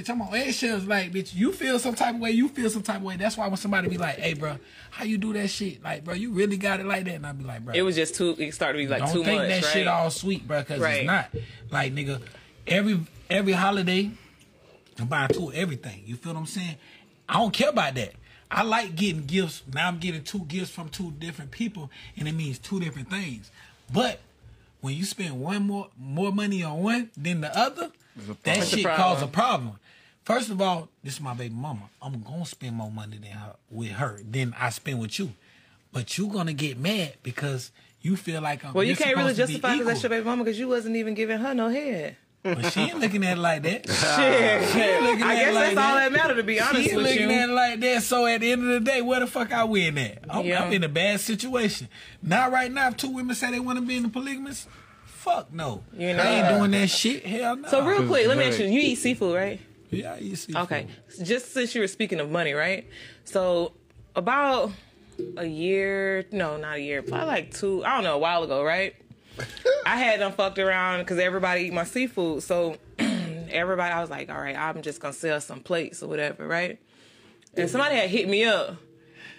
bitch, I'm on eggshells. Like bitch, you feel some type of way. You feel some type of way. That's why when somebody be like, hey bro, how you do that shit? Like bro, you really got it like that? And I be like, bro, It was just too. It started to be like don't too think much, that right? shit all sweet, bro, because Right. it's not. Like, nigga, every every holiday, I'm buying two everything. You feel what I'm saying? I don't care about that. I like getting gifts. Now I'm getting two gifts from two different people, and it means two different things. But when you spend one more more money on one than the other, that That's a shit problem. cause a problem. First of all, this is my baby mama. I'm gonna spend more money than her with her than I spend with you. But you're gonna get mad because you feel like I'm Well, you can't really supposed to be justify because that's your baby mama because you wasn't even giving her no head. But she ain't looking at it like that. [LAUGHS] Shit. She ain't looking I at it guess like that's all that matter to be honest She ain't with looking you. at it like that. So at the end of the day, where the fuck I win at? I'm, Yeah. I'm in a bad situation. Now, right now, if two women say they want to be in the polygamous, fuck no. You know? I ain't doing that shit. Hell no. So real quick, let me ask you: You eat seafood, right? Yeah, you see. Okay. Just since you were speaking of money, right? So about a year, no, not a year, probably like two, I don't know, a while ago, right? I had them fucked around because everybody eat my seafood. So [CLEARS THROAT] everybody, I was like, all right, I'm just gonna sell some plates or whatever, right? And somebody had hit me up.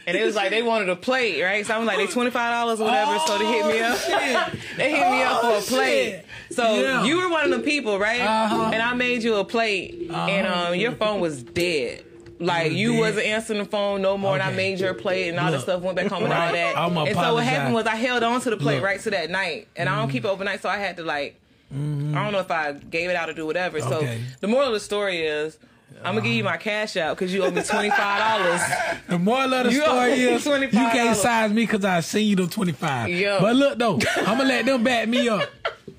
And it was like they wanted a plate, right? So I'm like, they [LAUGHS] twenty five dollars or whatever. so they hit me up. [LAUGHS] they hit me up for a plate. So Yeah. you were one of the people, right? Uh-huh. And I made you a plate, and um, your phone was dead. Like you wasn't answering the phone no more, and I made your plate and all Look, stuff. Went back home and all that. I'ma and so what happened was I held on to the plate Look. right to that night, and I don't keep it overnight, so I had to like. I don't know if I gave it out or do whatever. So the moral of the story is. I'm gonna give you my cash out because you owe me twenty five dollars. [LAUGHS] The moral of the You story is you can't size me because I seen you the 25. Yeah. But look though, I'm gonna let them back me up. [LAUGHS]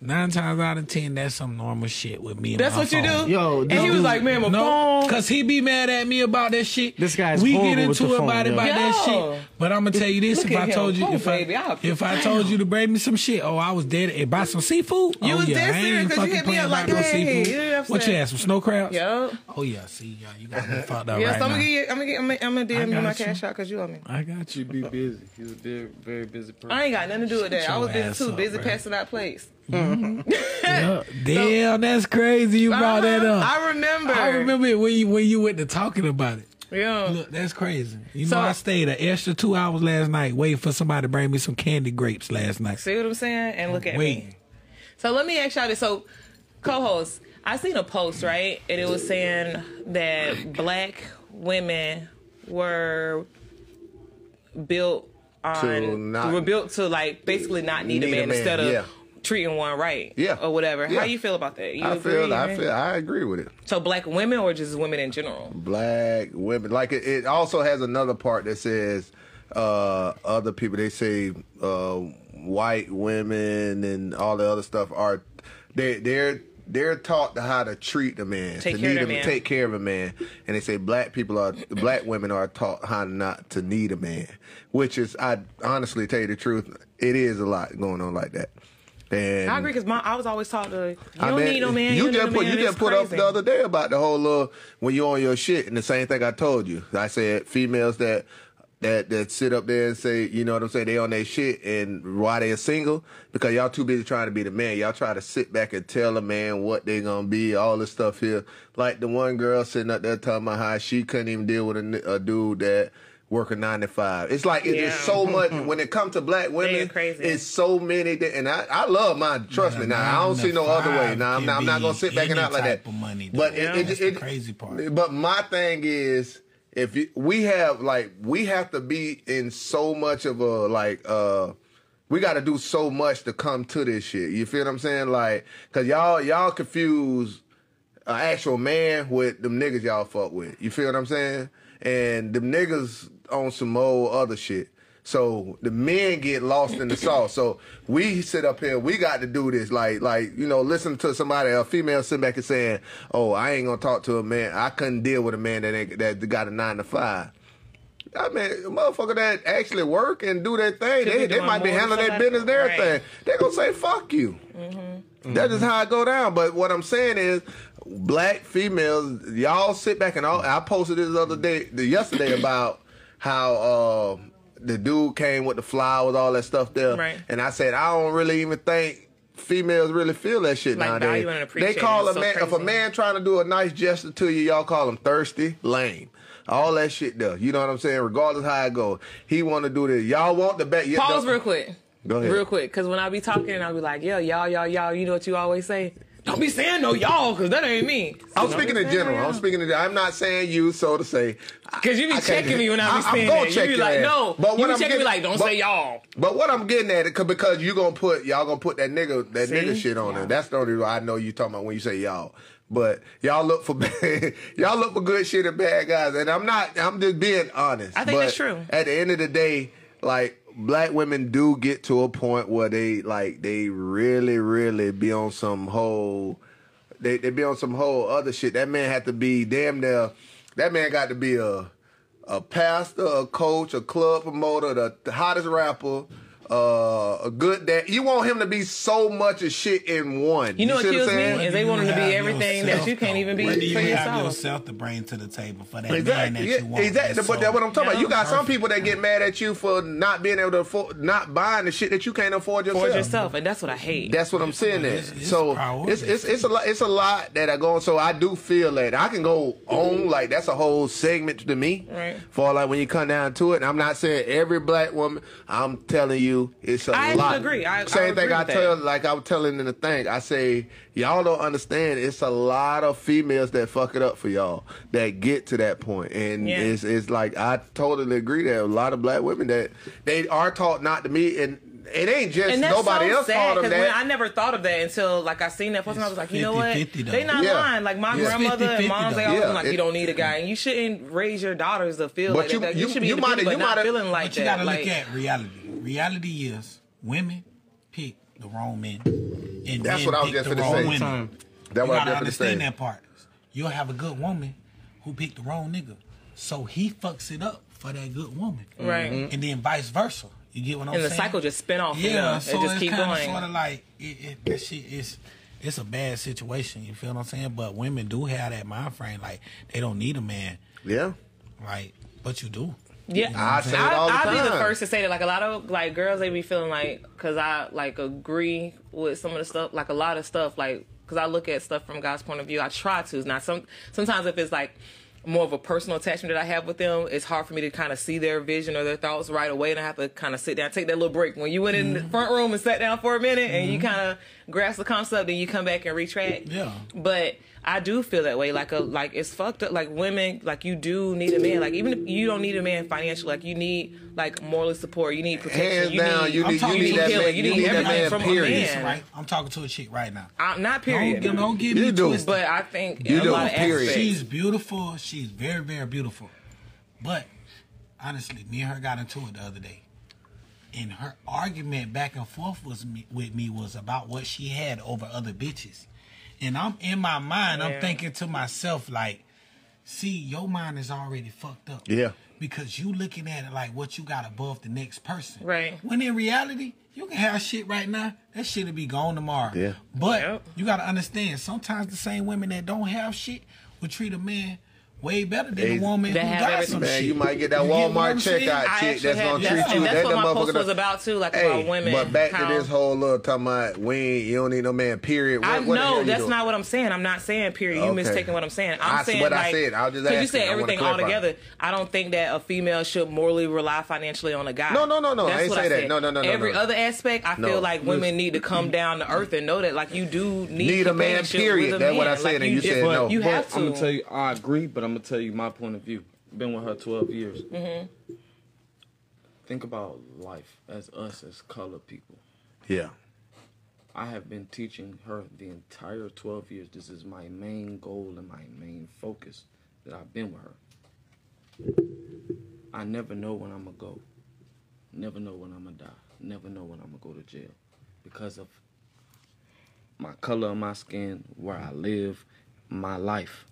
Nine times out of ten, that's some normal shit with me. And That's my what you do. Yo, and this he was like, "Man, my No, phone." cause he be mad at me about that shit. This guy's we get horrible with into the it phone, about, yo. about that shit. But I'm gonna tell you this: Look if I told you, if I baby, if I told you to bring me some shit, oh, I was dead. eh, Buy some seafood. You oh, was yeah, dead I serious ain't 'cause you fucking hit me up like, about no hey, you know what what you saying? had? Some snow crabs? Yup. Oh yeah, see, yeah, you got me fucked up Yeah, right so I'm now. gonna get you. I'm gonna get. I'm gonna, I'm gonna DM you my cash out because you owe me. I got you. Be busy. He's a very, very busy person. I ain't got nothing to do with that. I was your busy too, busy passing out plates. Yeah. [LAUGHS] Damn, that's crazy. You brought that Uh-huh. up. I remember. I remember it when you when you went to talking about it. Yeah. Look, that's crazy. You So- know, I stayed an extra two hours last night waiting for somebody to bring me some candy grapes last night. See what I'm saying? And look at me. Waiting. So let me ask y'all this. So, co-host, I seen a post right, and it was saying that black women were built on not- were built to like basically not need, a Need a man, man, instead of yeah. Treating one right, Yeah. or whatever. Yeah. How you feel about that? You I agree, feel, I feel, I agree with it. So black women or just women in general? Black women, like it, it also has another part that says uh, other people. They say uh, white women and all the other stuff are they they're they're taught to how to treat a man, Take to need a man. take care of a man, and they say black people are black women are taught how not to need a man, which is I honestly tell you the truth, it is a lot going on like that. And I agree because I was always taught to you I don't mean, need no man. You just put you just put up the other day about the whole little when you on your shit, and the same thing I told you. I said females that that that sit up there and say, you know what I'm saying, they on their shit, and why they are single because y'all too busy trying to be the man. Y'all try to sit back and tell a man what they gonna be, all this stuff here. Like the one girl sitting up there talking about how she couldn't even deal with a dude that. Working nine to five. It's like it's Yeah. just so much [LAUGHS] when it comes to black women. crazy. It's so many, that, and I, I love mine. Trust me. Now I don't see no other way. Now I'm not, I'm not gonna sit back and Any out like that. money, though. but it, it, That's it, the crazy part. But my thing is, if you, we have like we have to be in so much of a like uh we got to do so much to come to this shit. You feel what I'm saying? Like, cause y'all y'all confuse an actual man with them niggas y'all fuck with. You feel what I'm saying? And them niggas on some old other shit. So the men get lost in the [CLEARS THROAT] sauce. So we sit up here, we got to do this. Like, like you know, listen to somebody, a female sitting back and saying, "Oh, I ain't gonna talk to a man. I couldn't deal with a man that ain't, that got a nine to five. I mean, a motherfucker that actually work and do their thing, Could they, they might be handling their business and everything. right. They gonna say fuck you. That's just how it go down. But what I'm saying is, black females, y'all sit back and all, I posted this other day, the yesterday about how uh, the dude came with the flowers, all that stuff there, Right. and I said I don't really even think females really feel that shit Like nowadays. They call a So man if a man trying to do a nice gesture to you, y'all call him thirsty, lame. All that shit there. You know what I'm saying? Regardless how it go. He wanna do this. Y'all want the back. Pause real quick. Go ahead. Real quick, because when I be talking, I'll be like, "Yo, y'all, y'all, y'all." You know what you always say? Don't be saying no y'all, because that ain't me. I'm speaking in general. I'm speaking in. I'm not saying you, so to say. Because you be I checking me when I be I'm saying gonna that. You be like, ass. no. But you what be I'm checking getting- me like, don't but- say y'all. But what I'm getting at it because you gonna put y'all gonna put that nigga that See? nigga shit on there. That's the only reason I know you talking about when you say y'all. But y'all look for bad, [LAUGHS] y'all look for good shit and bad guys, and I'm not. I'm just being honest. I think But that's true. At the end of the day, like black women do get to a point where they like they really, really be on some whole. They they be on some whole other shit. That man had to be damn near. That man got to be a a pastor, a coach, a club promoter, the, the hottest rapper, uh, a good that You want him to be so much of shit in one. You know what kills me is they want him to be have everything that you can't even be What do you for have yourself. yourself to bring to the table for that man that Yeah, you want? exactly. That's But that's what I'm talking about. You got some people that get mad at you for not being able to afford, not buying the shit that you can't afford yourself. for yourself, and that's what I hate. That's what I'm saying. There. It's- it's so priorities. it's, it's it's a lot. It's a lot that I go on. So I do feel that I can go on like that's a whole segment to me. Right. For like when you come down to it, and I'm not saying every black woman. I'm telling you, you, it's a I lot. I agree. I- I Same agree thing I with that. tell, like I was telling in the thing. I say y'all don't understand. It's a lot of females that fuck it up for y'all that get to that point, and Yeah. it's it's like I totally agree that a lot of black women that they are taught not to meet, and it ain't just And that's nobody so else sad taught them because that. I never thought of that until like I seen that post and I was like, you know what? 50-50. They not Yeah. lying. Like my Yeah. Grandmother 50-50 and moms, they always Yeah, been like, it- you don't need a guy, and you shouldn't raise your daughters to feel But like you- that. you- You should be you independent, mighta- but you not feeling like But you gotta like, look at reality. Reality is women pick the wrong men. And That's men what I was pick just the finna wrong say. women. That you gotta understand say. that part. You'll have a good woman who picked the wrong nigga. So he fucks it up for that good woman. Right. And then vice versa. You get what I'm and the cycle just spin off. from Yeah, there. so it just it's keep kind of going. sort of like it, it, that shit is. It's a bad situation. You feel what I'm saying? But women do have that mind frame, like they don't need a man, yeah, like, but you do. Yeah, I say it all the I'll be the first to say that. Like a lot of like girls, they be feeling like because I like agree with some of the stuff. Like a lot of stuff, like because I look at stuff from God's point of view. I try to. Now some sometimes if it's like more of a personal attachment that I have with them, it's hard for me to kind of see their vision or their thoughts right away, and I have to kind of sit down, take that little break. When you went in the mm-hmm. front room and sat down for a minute, and you mm-hmm. kind of grasp the concept, then you come back and retract. Yeah. But I do feel that way. Like a like it's fucked up. Like women, like you do need a man. Like even if you don't need a man financially, like you need like moral support. You need protection. Hands you down, need, you I'm need you need that healing. man. You You need need that man. from a Period. man. Right? I'm talking to a chick right now. I'm not Don't, period. don't get You me do. twisted. but I think You a do, lot of period. aspects. She's beautiful. She's very, very beautiful. But honestly, me and her got into it the other day. And her argument back and forth was me, with me was about what she had over other bitches. And I'm in my mind, I'm thinking to myself like, see, your mind is already fucked up. Yeah. Because you looking at it like what you got above the next person. Right. When in reality, you can have shit right now. That shit'll be gone tomorrow. Yeah. But Yep. you gotta understand, sometimes the same women that don't have shit will treat a man way better than They- a woman That who have got everything. some Man, shit. you might get that You Walmart I'm saying? checkout chick that's gonna that's- treat you. that's that what that my post was about too, like Hey, about women. but back how- to this whole little talking about we ain't, you don't need no man. Period. What, I what the know that's doing? not what I'm saying. I'm not saying period. You Okay. mistaking what I'm saying. I'm I saying what I like, said. I was just 'cause you said everything clarify. altogether. I don't think that a female should morally rely financially on a guy. No, no, no, no. I That's ain't what say I that. said. No, no, no, no, Every other aspect, I feel like women need to come down to earth and know that like you do need, Need a man, period. That's what I said, and you said no. You have to. I'm gonna tell you, I agree, but I'm gonna tell you my point of view. Been with her 12 years. Mm-hmm. Think about life as us as colored people. Yeah. I have been teaching her the entire 12 years. This is my main goal and my main focus that I've been with her. I never know when I'm gonna go. Never know when I'm gonna die. Never know when I'm gonna go to jail because of my color of my skin, where I live, my life.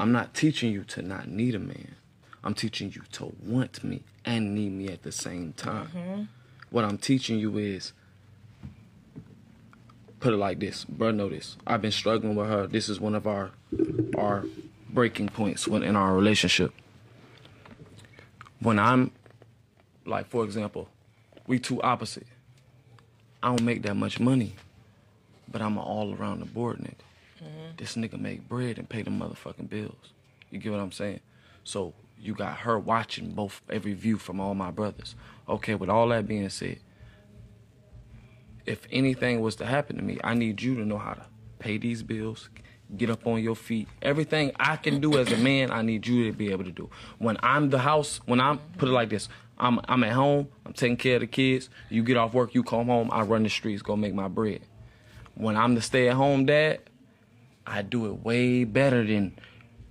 I'm not teaching you to not need a man. I'm teaching you to want me and need me at the same time. Mm-hmm. What I'm teaching you is put it like this, bro. Know this. I've been struggling with her. This is one of our our breaking points when in our relationship. When I'm like, for example, we two opposite. I don't make that much money, but I'm an all around the board nigga. This nigga make bread and pay the motherfucking bills. You get what I'm saying? So you got her watching both every view from all my brothers. Okay, with all that being said, if anything was to happen to me, I need you to know how to pay these bills, get up on your feet. Everything I can do as a man, I need you to be able to do. When I'm the house, when I'm put it like this, I'm I'm at home, I'm taking care of the kids. You get off work, you come home, I run the streets, go make my bread. When I'm the stay at home dad, I do it way better than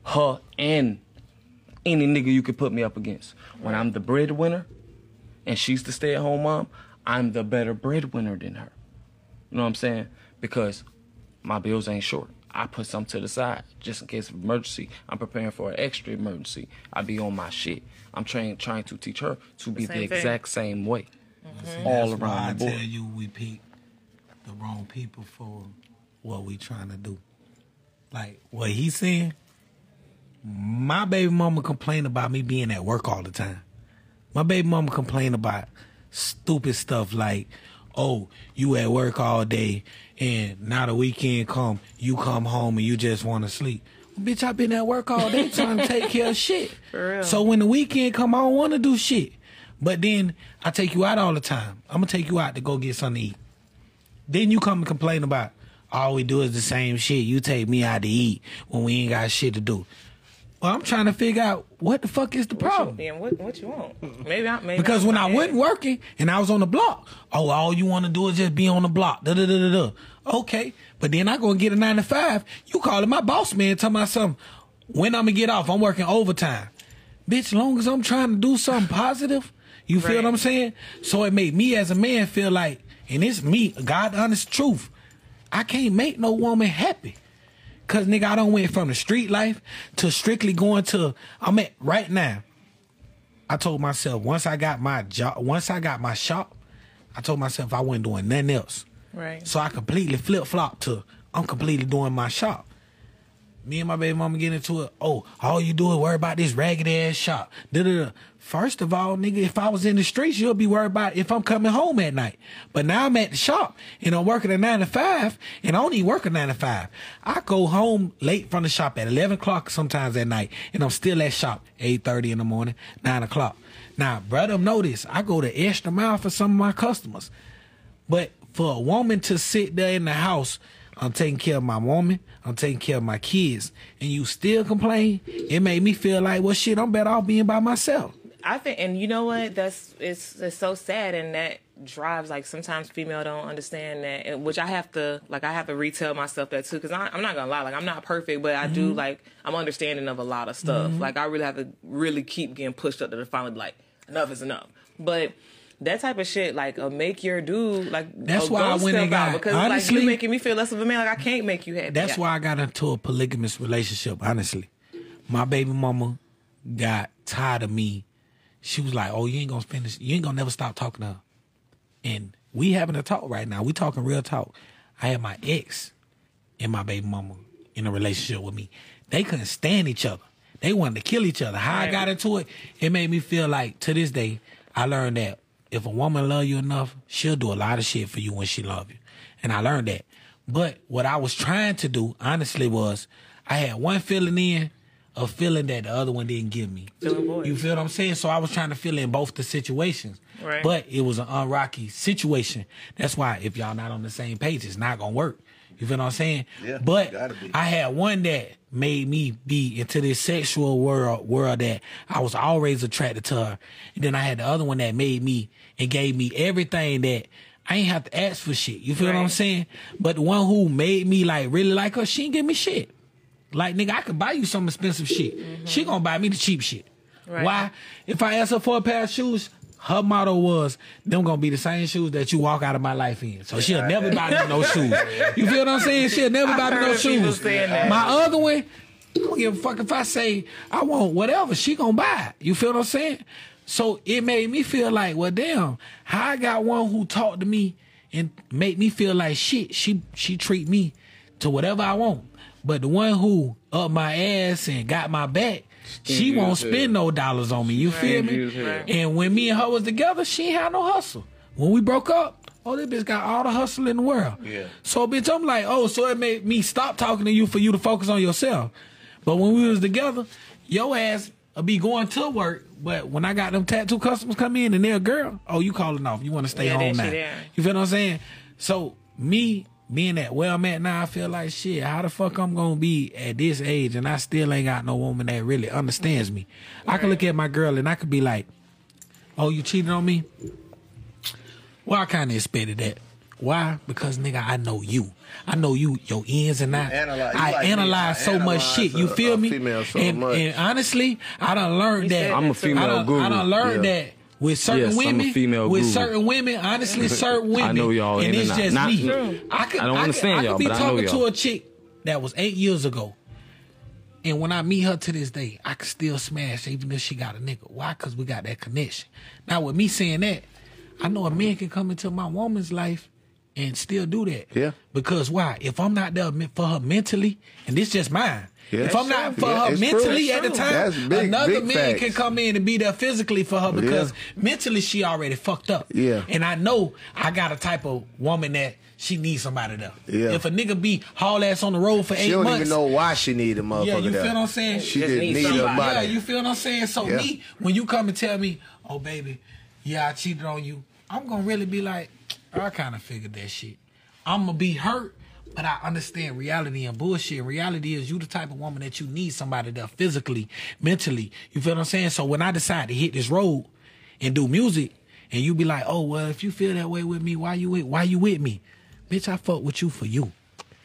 her and any nigga you could put me up against. When I'm the breadwinner and she's the stay at home mom, I'm the better breadwinner than her. You know what I'm saying? Because my bills ain't short. I put some to the side just in case of emergency. I'm preparing for an extra emergency. I be on my shit. I'm trying trying to teach her to be the, same thing. exact same way, mm-hmm. all That's why around I the board. I tell you, we pick the wrong people for what we trying to do. Like what he's saying. My baby mama complained about me being at work all the time. My baby mama complained about stupid stuff like, "Oh, you at work all day, and now the weekend come, you come home and you just want to sleep." Well, bitch, I been at work all day [LAUGHS] trying to take care of shit. For real. So when the weekend come, I don't want to do shit. But then I take you out all the time. I'm gonna take you out to go get something to eat. Then you come and complain about all we do is the same shit. You take me out to eat when we ain't got shit to do. Well, I'm trying to figure out what the fuck is the problem. Then what what you want? Maybe I maybe Because I'm when I wasn't working and I was on the block, oh, all you want to do is just be on the block. Da da da da da. Okay, but then I go and get a nine to five. You calling my boss man, tell me something. When I'm gonna get off, I'm working overtime. Bitch, long as I'm trying to do something positive, you feel Right. what I'm saying? So it made me as a man feel like, and it's me, God honest truth. I can't make no woman happy. Cause nigga, I don't went from the street life to strictly going to I'm at right now. I told myself once I got my job, once I got my shop, I told myself I wasn't doing nothing else. Right. So I completely flip flop to I'm completely doing my shop. Me and my baby mama get into it. Oh, all you do is worry about this ragged ass shop. Da-da-da. First of all, nigga, if I was in the streets, you'll be worried about if I'm coming home at night. But now I'm at the shop and I'm working a nine to five, and I don't work a nine to five. I go home late from the shop at eleven o'clock sometimes at night, and I'm still at shop eight thirty in the morning, nine o'clock. Now, brother, notice I go the extra mile for some of my customers. But for a woman to sit there in the house, I'm taking care of my woman, I'm taking care of my kids, and you still complain, it made me feel like, well, shit, I'm better off being by myself. I think, and you know what? That's it's it's so sad, and that drives like sometimes female don't understand that, and- which I have to like I have to retell myself that too, because I'm not gonna lie, like I'm not perfect, but I do like I'm understanding of a lot of stuff. Like I really have to really keep getting pushed up to the finally be like enough is enough, but. That type of shit, like, uh, make your dude, like, That's a why I went and got- because like you making me feel less of a man. Like I can't make you happy. That's why I got into a polygamous relationship, honestly. My baby mama got tired of me. She was like, Oh, you ain't gonna spend this, you ain't gonna never stop talking to her. And we having a talk right now. We talking real talk. I had my ex and my baby mama in a relationship with me. They couldn't stand each other. They wanted to kill each other. How I got into it, it made me feel like to this day, I learned that if a woman love you enough, she'll do a lot of shit for you when she love you. And I learned that. But what I was trying to do, honestly, was I had one feeling in, a feeling that the other one didn't give me. You feel what I'm saying? So I was trying to fill in both the situations. Right. But it was an unrocky situation. That's why if y'all not on the same page, it's not gonna work. You feel what I'm saying? Yeah, But. I had one that made me be into this sexual world world that I was always attracted to her. And then I had the other one that made me and gave me everything that I ain't have to ask for shit. You feel what I'm saying? But the one who made me like really like her, she ain't give me shit. Like nigga, I could buy you some expensive shit. She gonna buy me the cheap shit. Right. Why? If I ask her for a pair of shoes, her motto was, them gonna be the same shoes that you walk out of my life in. So she'll never buy me no shoes. You feel what I'm saying? She'll never buy me no shoes. My other one, I don't give a fuck if I say I want whatever, she gonna buy it. You feel what I'm saying? So it made me feel like, well damn, how I got one who talked to me and made me feel like shit, she she treat me to whatever I want. But the one who up my ass and got my back, she won't spend no dollars on me. You feel me? And when me and her was together, she ain't had no hustle. When we broke up, oh, this bitch got all the hustle in the world. Yeah. So, bitch, I'm like, oh, so it made me stop talking to you for you to focus on yourself. But when we was together, your ass would be going to work. But when I got them tattoo customers come in and they're a girl, oh, you calling off. You want to stay Yeah, home that now. You feel what I'm saying? So me being at where I'm at now, I feel like shit. How the fuck I'm gonna be at this age and I still ain't got no woman that really understands me? I can look at my girl and I could be like, "Oh, you cheated on me." Well, I kind of expected that. Why? Because nigga, I know you. I know you, your ins and outs. analyze- I like me. analyze I so much analyze shit. You feel a me? so and, and honestly, I done learned You that. I'm a that female I done, guru. I done learned Yeah. that with certain Yes, I'm women, female with guru. certain women, honestly, [LAUGHS] certain women. know y'all and in it's and just Not- me. True. I could, I don't could- understand I y'all, could be but I know talking to y'all. a chick that was eight years ago. And when I meet her to this day, I can still smash even if she got a nigga. Why? Because we got that connection. Now, with me saying that, I know a man can come into my woman's life and still do that. Yeah. Because why? If I'm not there for her mentally, and this just mine. Yeah. if I'm not for Yeah, her mentally true. at the time, big- another big man facts. can come in and be there physically for her because Yeah. mentally she already fucked up. Yeah. And I know I got a type of woman that she needs somebody there. Yeah. If a nigga be haul ass on the road for eight months, She don't even know why she need a motherfucker Yeah, you there. feel what I'm saying? She Just just need need a somebody. Yeah, you feel what I'm saying? So Yeah. me, when you come and tell me, oh baby, yeah, I cheated on you, I'm gonna really be like, I kind of figured that shit. I'm gonna be hurt, but I understand reality and bullshit. Reality is you the type of woman that you need somebody there physically, mentally. You feel what I'm saying? So when I decide to hit this road and do music, and you be like, oh well, if you feel that way with me, why you with why you with me, bitch? I fuck with you for you.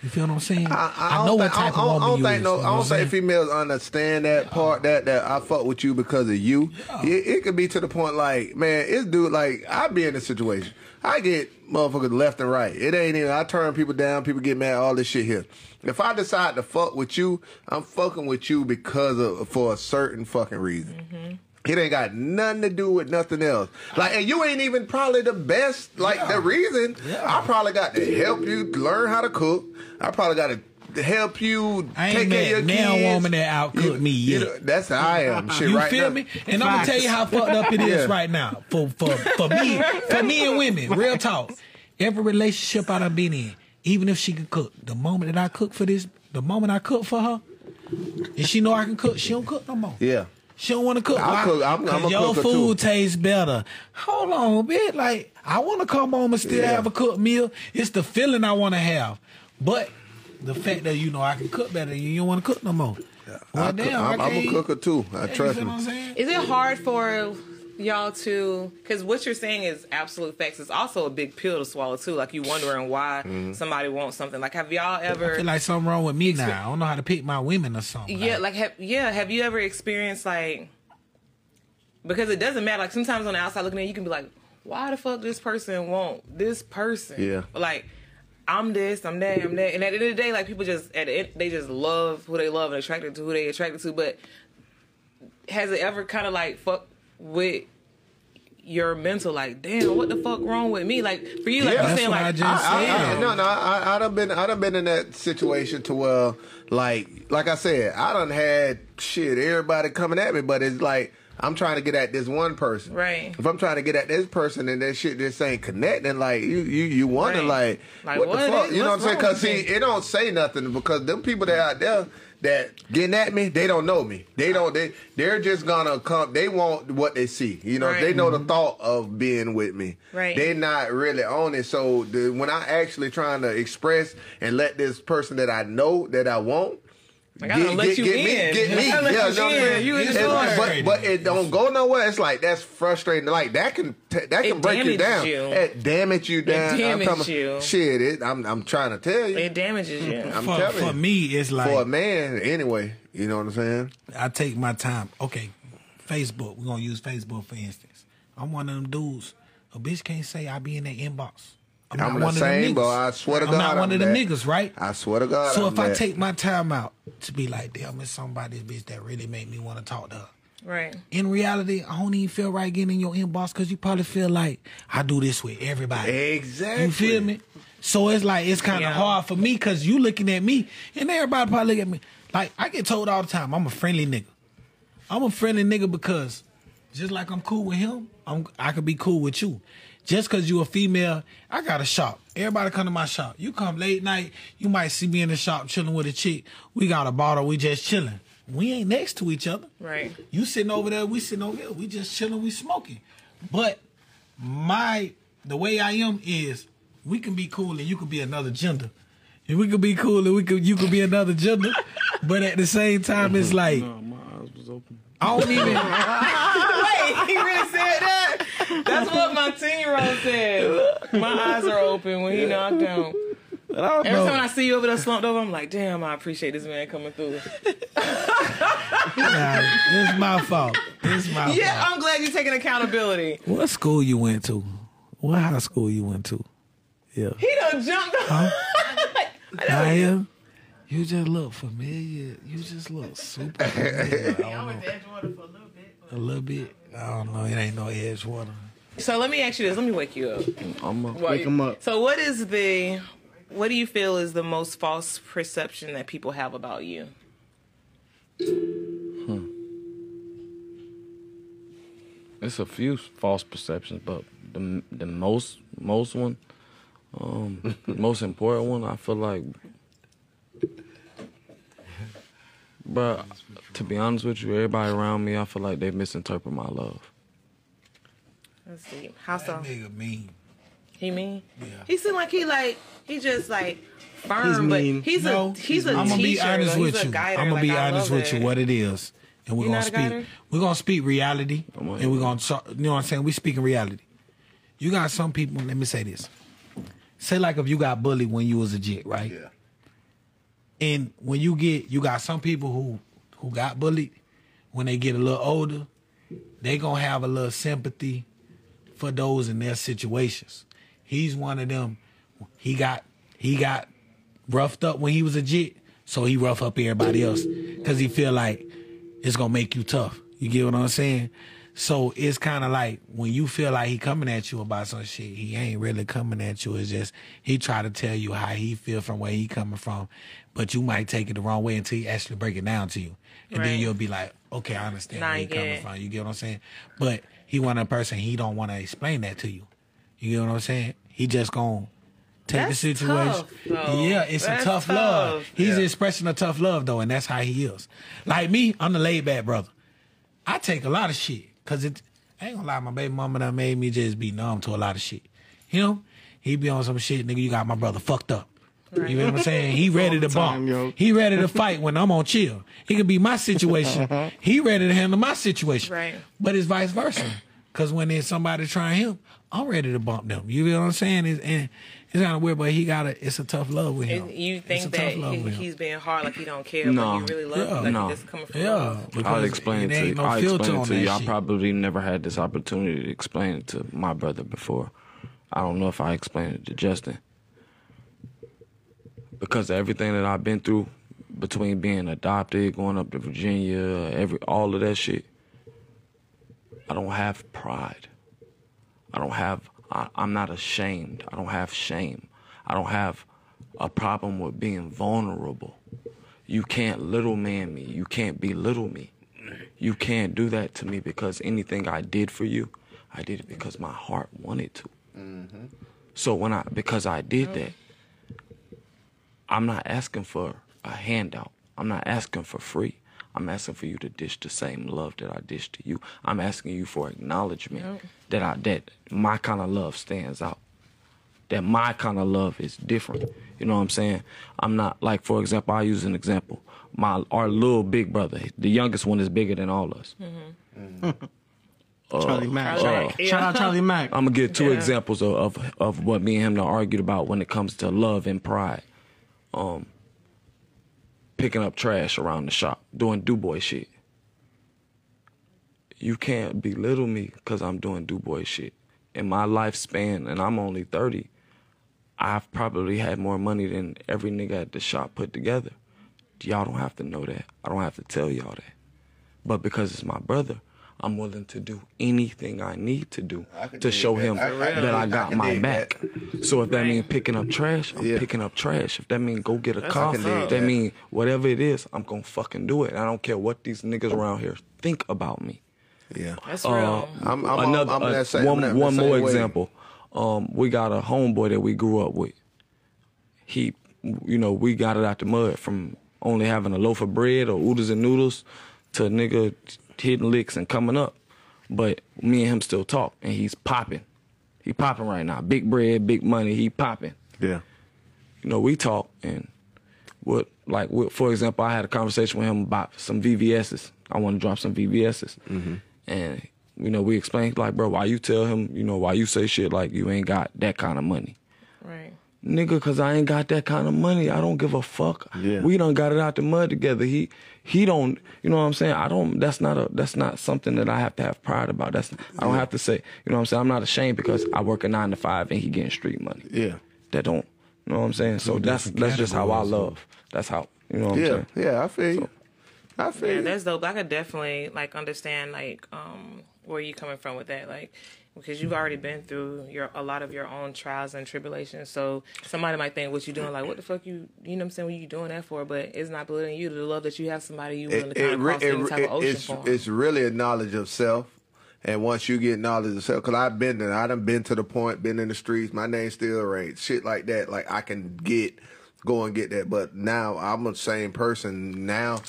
You feel what I'm saying? I, don't know what think- I type don't- of woman I don't you think is. no, you know I don't what think saying? females understand that part that that I fuck with you because of you. It, it could be to the point like, man, it's dude like I be in a situation. I get motherfuckers left and right. It ain't even. I turn people down. People get mad. All this shit here. If I decide to fuck with you, I'm fucking with you because of for a certain fucking reason. Mm-hmm. It ain't got nothing to do with nothing else. Like, and you ain't even probably the best. Like the reason I probably got to help you learn how to cook. I probably got to help you I take ain't care of your now kids. woman that outcooked me You know, that's how I am. [LAUGHS] Shit, you right feel now. me? And I'm gonna tell you how fucked up it is Yeah. right now for for for me for me and women. [LAUGHS] Real talk. Every relationship I done been in, even if she can cook, the moment that I cook for this, the moment I cook for her, and she know I can cook, she don't cook no more. Yeah. She don't want to cook. Why? cook. I'm- I'm a your food too. tastes better. Hold on, bitch. Like I want to come home and still Yeah. have a cooked meal. It's the feeling I want to have, but the fact that you know I can cook better, and you don't want to cook no more. Well, I damn, cook- I I'm, I'm a can't- cooker too. I You trust feel me. what I'm saying? Is it hard for y'all to? Because what you're saying is absolute facts. It's also a big pill to swallow too. Like you wondering why Mm-hmm. somebody wants something. Like have y'all I ever? feel like something wrong with me now. I don't know how to pick my women or something. Yeah, like have yeah, have you ever experienced like because it doesn't matter. Like sometimes on the outside looking in, you can be like, why the fuck this person want this person? Yeah. Like I'm this, I'm that, I'm that, and at the end of the day, like people just at the end, they just love who they love and attracted to who they attracted to. But has it ever kind of like fuck with your mental? Like, damn, what the fuck wrong with me? Like for you, like Yeah. you saying, what I like just I, I, I, no, no, I, I done been, I done been in that situation to where, like, like I said, I done had shit, everybody coming at me, but it's like I'm trying to get at this one person. Right. If I'm trying to get at this person and that shit just ain't connecting, like you, you, you wonder, Right. like, Like, what, what the fuck? is- You know what I'm saying? Because see, it don't say nothing because them people that out there that getting at me, they don't know me. They don't. They they're just gonna come. They want what they see. You know, Right. they know the mm-hmm. thought of being with me. Right. They're not really on it. So the, when I actually trying to express and let this person that I know that I want. Like, I done let you me, in. get [LAUGHS] me, I yeah, let you know you what I'm in. You in the And- but but it don't go nowhere. It's like that's frustrating. Like that can t- that can It break you down. you. It damage you down. I'm damage you. Shit, it, I'm I'm trying to tell you. it damages you. I'm for, telling for me, it's like for a man, anyway. You know what I'm saying? I take my time. Okay, Facebook. We're gonna use Facebook for instance. I'm one of them dudes. A bitch can't say I be in their inbox. I'm, I'm not the one same, of them bro. niggas. I swear to I'm God, not one I'm of them that. niggas, right? I swear to God. So I'm if I take my time out to be like, damn, it's somebody's bitch that really made me want to talk to her. Right. In reality, I don't even feel right getting in your inbox because you probably feel like I do this with everybody. Exactly. You feel me? So it's like it's kind of Yeah. hard for me because you looking at me and everybody probably look at me like I get told all the time I'm a friendly nigga. I'm a friendly nigga because just like I'm cool with him, I'm I could be cool with you. Just cause you a female, I got a shop. Everybody come to my shop. You come late night, you might see me in the shop chilling with a chick. We got a bottle, we just chilling. We ain't next to each other. Right. You sitting over there, we sitting over here. We just chilling, we smoking. But my the way I am is we can be cool and you could be another gender. And we could be cool and we could you could be another gender. [LAUGHS] but at the same time it's mm-hmm. like No, my eyes was open. I don't even [LAUGHS] Wait, he really said that? That's what my 10 year old said. My eyes are open when he knocked down. I don't Every know. time I see you over there slumped over, I'm like, damn, I appreciate this man coming through. [LAUGHS] Nah, it's my fault. It's my Yeah, fault. I'm glad you're taking accountability. What school you went to? What high school you went to? Yeah. He done jumped up. [LAUGHS] I am. You just look familiar. You just look super familiar. I [LAUGHS] don't know. Edgewater for a little bit. A little bit. I don't know. It ain't no Edgewater. So let me ask you this. Let me wake you up. I'm a, While Wake you- 'em up. So what is the, what do you feel is the most false perception that people have about you? Hmm. it's a few false perceptions, but the the most most one, um, most important one, I feel like, but to be honest with you, everybody around me, I feel like they misinterpret my love. Let's see. How so? Nigga mean. He mean? Yeah. He seem like he like he just like firm, He's but he's No, a he's a I'm gonna be honest though. with you. guider. I'm gonna like, be honest love with you what it is, and we're You gonna speak. guider? We're gonna speak reality, on and we're gonna talk. You know what I'm saying? We speaking reality. You got some people. Let me say this. Say like if you got bullied when you was a jit, right? Yeah. And when you get, you got some people who who got bullied. When they get a little older, they gonna have a little sympathy for those in their situations. He's one of them. He got he got roughed up when he was a jit, so he rough up everybody else because he feel like it's gonna make you tough. You get what I'm saying? So it's kind of like when you feel like he coming at you about some shit, he ain't really coming at you. It's just he try to tell you how he feel from where he coming from, but you might take it the wrong way until he actually break it down to you, and then you'll be like, okay, I understand where you he coming from. You get what I'm saying? But he want a person he don't want to explain that to you. You get what I'm saying? He just gonna take That's the situation. tough, yeah, it's That's a tough, love. He's Yeah. expressing a tough love though, and that's how he is. Like me, I'm the laid back brother. I take a lot of shit because it. I ain't gonna lie, my baby mama done made me just be numb to a lot of shit. Him, he be on some shit, nigga. You got my brother fucked up. You know what I'm saying? He ready to time, bump. yo. He ready to fight when I'm on chill. He could be my situation. [LAUGHS] he ready to handle my situation. Right. But it's vice versa. Cause when there's somebody trying him, I'm ready to bump them. You know what I'm saying? It's, and it's kind of weird, but he got a. It's a tough love with him. And you It's a think tough that love he, with him. he's being hard, like he don't care, No. but he really love Yeah. you, like No. he just coming from Yeah, love. I'll explain it it to you. no I'll explain it to that you. I probably never had this opportunity to explain it to my brother before. I don't know if I explained it to Justin. Because of everything that I've been through between being adopted, going up to Virginia, every all of that shit. I don't have pride. I don't have I, I'm not ashamed. I don't have shame. I don't have a problem with being vulnerable. You can't little man me. You can't belittle me. You can't do that to me because anything I did for you, I did it because my heart wanted to. Mm-hmm. So when I because I did that, I'm not asking for a handout. I'm not asking for free. I'm asking for you to dish the same love that I dish to you. I'm asking you for acknowledgement that I that my kind of love stands out. That my kind of love is different. You know what I'm saying? I'm not like for example, I use an example. My our little big brother, the youngest one is bigger than all us. Mm-hmm. Mm-hmm. Charlie uh, Mack. Uh, Charlie Mack, yeah. Shout out Charlie Mack. I'm gonna give two Yeah. examples of, of of what me and him done argued about when it comes to love and pride. Um, picking up trash around the shop, doing do boy shit. You can't belittle me because I'm doing do boy shit. In my lifespan, and I'm only 30, I've probably had more money than every nigga at the shop put together. Y'all don't have to know that. I don't have to tell y'all that. But because it's my brother, I'm willing to do anything I need to do to show that. him I- I that I got I my dig back. So if that means picking up trash, I'm Yeah. picking up trash. If that means go get a That's car, what's if that means whatever it is, I'm gonna fucking do it. I don't care what these niggas around here think about me. Yeah. That's Uh, real. I'm, I'm, Another I'm, uh, that same, one, that one more way. example. Um, we got a homeboy that we grew up with. He, you know, we got it out the mud from only having a loaf of bread or oodles and noodles to a nigga hitting licks and coming up. But me and him still talk, and he's popping. He popping right now. Big bread, big money. He popping. Yeah. You know, we talk and what like what, for example, I had a conversation with him about some VVS's. I want to drop some VVS's, mm-hmm. and you know, we explained like, bro, why you tell him, you know, why you say shit like you ain't got that kind of money, Right. nigga? Cause I ain't got that kind of money. I don't give a fuck. Yeah. We done got it out the mud together. He he don't, you know what I'm saying? I don't. That's not a. That's not something that I have to have pride about. That's I don't have to say. You know what I'm saying? I'm not ashamed because I work a nine to five and he getting street money Yeah. that don't. You know what I'm saying? So that's that's just how I love. That's how you know what I'm Yeah. saying. Yeah. I feel you. I feel Yeah, you. that's dope. I could definitely like understand like um where you coming from with that, like because you've already been through your a lot of your own trials and tribulations. So somebody might think what you doing, like what the fuck you you know what I'm saying, what you doing that for? But it's not believing you to the love that you have somebody you willing to kind of re- cross any type of ocean it's, for. it's really a knowledge of self. And once you get knowledge of self, because I've been there, I done been to the point, been in the streets, my name still rings, shit like that. Like I can get, go and get that. But now I'm the same person now.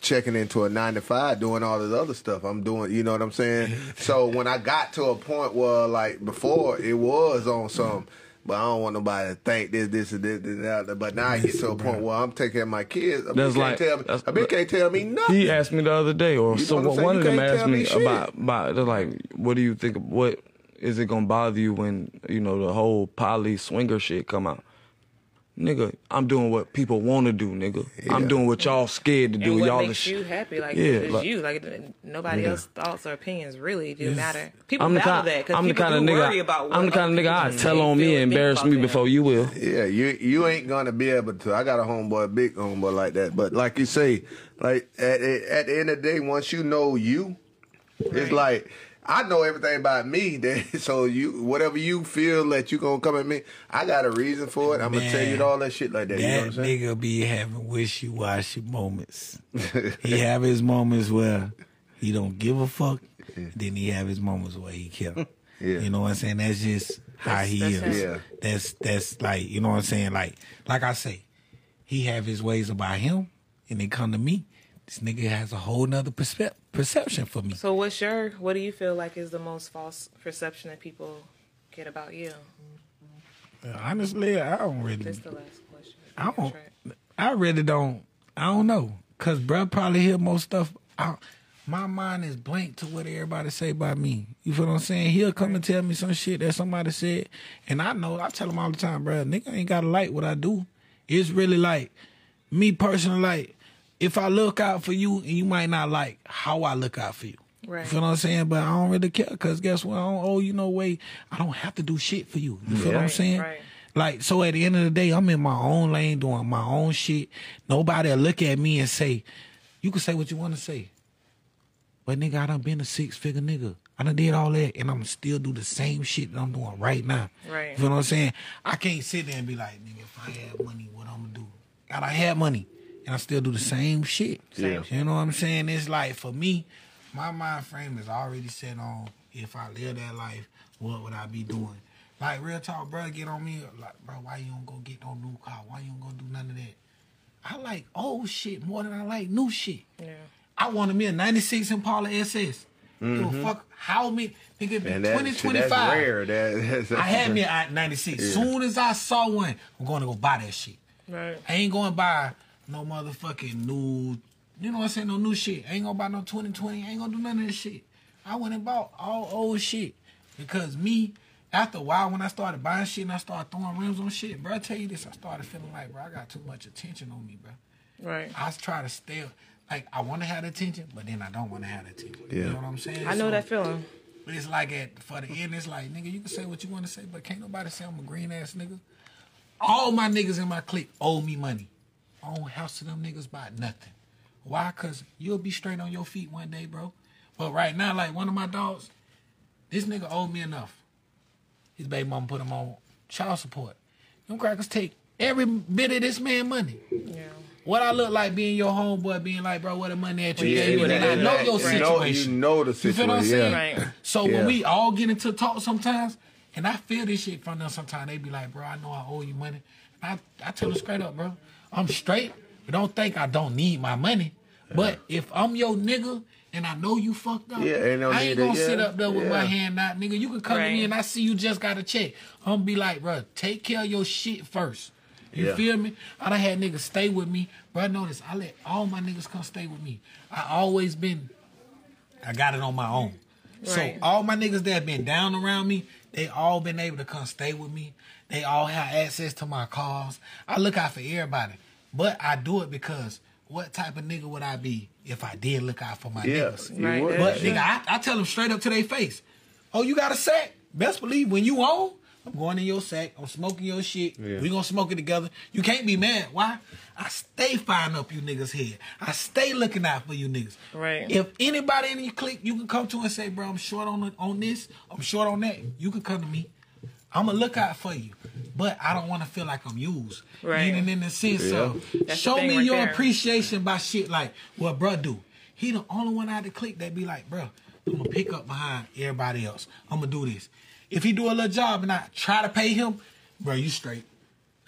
Checking into a nine to five, doing all this other stuff. I'm doing, you know what I'm saying. [LAUGHS] so when I got to a point where like before it was on some. But I don't want nobody to think this, this, and this, and that. But now I get to a point where I'm taking my kids. A That's bitch like- can't tell me, a bitch can't tell me nothing. He asked me the other day, or You so know what I'm saying? one of them asked me me about about they're like, what do you think? What is it gonna bother you when you know the whole poly swinger shit come out? Nigga, I'm doing what people want to do, nigga. I'm doing what y'all scared to do. and what y'all the makes sh- you happy? Like Yeah, it's like- you. Like nobody Yeah. else's thoughts or opinions really do Yes. matter. People I'm the value kind. that because I'm the people kind of do nigga. worry about. What I'm the kind of nigga I tell on me and and embarrass about me them. before you will. Yeah, you you ain't gonna be able to. I got a homeboy, big homeboy like that. But like you say, like at at the end of the day, once you know you, it's like I know everything about me. [LAUGHS] That so you whatever you feel that you gonna come at me, I got a reason for it. I'm gonna tell you all that shit like that. you know what I'm That saying? nigga be having wishy washy moments. [LAUGHS] he have his moments where he don't give a fuck. Then he have his moments where he care. Yeah. You know what I'm saying? That's just how That's- he that's is. Yeah. That's that's like you know what I'm saying. Like like I say, he have his ways about him, and they come to me. This nigga has a whole nother perspe- perception for me. So what's your? What do you feel like is the most false perception that people get about you? Honestly, I don't really. That's the last question. I don't. I really don't. I don't know, cause bruh probably hear most stuff. I, my mind is blank to what everybody say about me. You feel what I'm saying? He'll come and tell me some shit that somebody said, and I know. I tell him all the time, bruh, nigga ain't gotta like what I do. It's really like me personally. Like if I look out for you, and you might not like how I look out for you. Right. You feel what I'm saying? But I don't really care because guess what? I don't owe you no way. I don't have to do shit for you. You feel what I'm saying? right. Like, so at the end of the day, I'm in my own lane doing my own shit. Nobody will look at me and say, you can say what you want to say. But nigga, I done been a six figure nigga. I done did all that and I'm still do the same shit that I'm doing right now. Right. You feel what I'm saying? I can't sit there and be like, nigga, if I had money, what I'm gonna do? God, I had money and I still do the same shit. Yeah. You know what I'm saying? It's like for me, my mind frame is already set on if I live that life, what would I be doing? Like real talk, bro, get on me like, bro, why you don't go get no new car? Why you don't go do none of that? I like old shit more than I like new shit. Yeah. I wanted me a 96 Impala SS. Mhm. fuck how many nigga it be And that, 20, shit, 25. that's rare. That, that's, I had me a 96. Yeah. Soon as I saw one, I'm going to go buy that shit. Right. I ain't going to buy no motherfucking new, you know what I'm saying, no new shit. I ain't going to buy no 2020. I ain't going to do none of that shit. I went and bought all old shit. Because me, after a while, when I started buying shit and I started throwing rims on shit, bro, I tell you this, I started feeling like, bro, I got too much attention on me, bro. Right. I try to stay, like, I want to have attention, but then I don't want to have the attention. You Yeah. know what I'm saying? I know So- that feeling. but it's like at for the end, it's like nigga, you can say what you want to say, but can't nobody say I'm a green ass nigga. All my niggas in my clique owe me money. I don't house to them niggas by nothing. Why? Cause you'll be straight on your feet one day, bro. But right now, like one of my dogs, this nigga owe me enough. His baby mama put him on child support. Them crackers take every bit of this man money. Yeah. What I look like being your homeboy, being like, bro, what the money that you Yeah, gave me, yeah, then I know yeah. your You situation. know- you know the You feel what I'm situation, saying? yeah. So Yeah. when we all get into talk sometimes, and I feel this shit from them sometimes, they be like, bro, I know I owe you money. I, I tell them straight up, bro, I'm straight, but don't think I don't need my money. But if I'm your nigga and I know you fucked up, Yeah, ain't no I ain't gonna sit up there with my hand out, nigga. You can come to me and I see you just got a check. I'm gonna be like, bro, take care of your shit first. You Yeah. feel me? I done had niggas stay with me. Bro, notice I let all my niggas come stay with me. I always been, I got it on my own. So all my niggas that been down around me, they all been able to come stay with me. They all have access to my cars. I look out for everybody. But I do it because what type of nigga would I be if I did look out for my Yeah, niggas? Right, would. But Yeah. nigga, I, I tell them straight up to their face. Oh, you got a sack? Best believe when you on, I'm going in your sack. I'm smoking your shit. Yeah. We gonna smoke it together. You can't be mad. Why? I stay firing up you niggas head. I stay looking out for you niggas. Right. If anybody in your clique, you can come to and say, bro, I'm short on on this. I'm short on that. You can come to me. I'm gonna look out for you, but I don't want to feel like I'm used. Right. Meaning in the sense Yeah. of That's show me right your there. appreciation by shit like what bruh do. He the only one out the clique that be like, bruh, I'm gonna pick up behind everybody else. I'm gonna do this. If he do a little job and I try to pay him, bruh, you straight.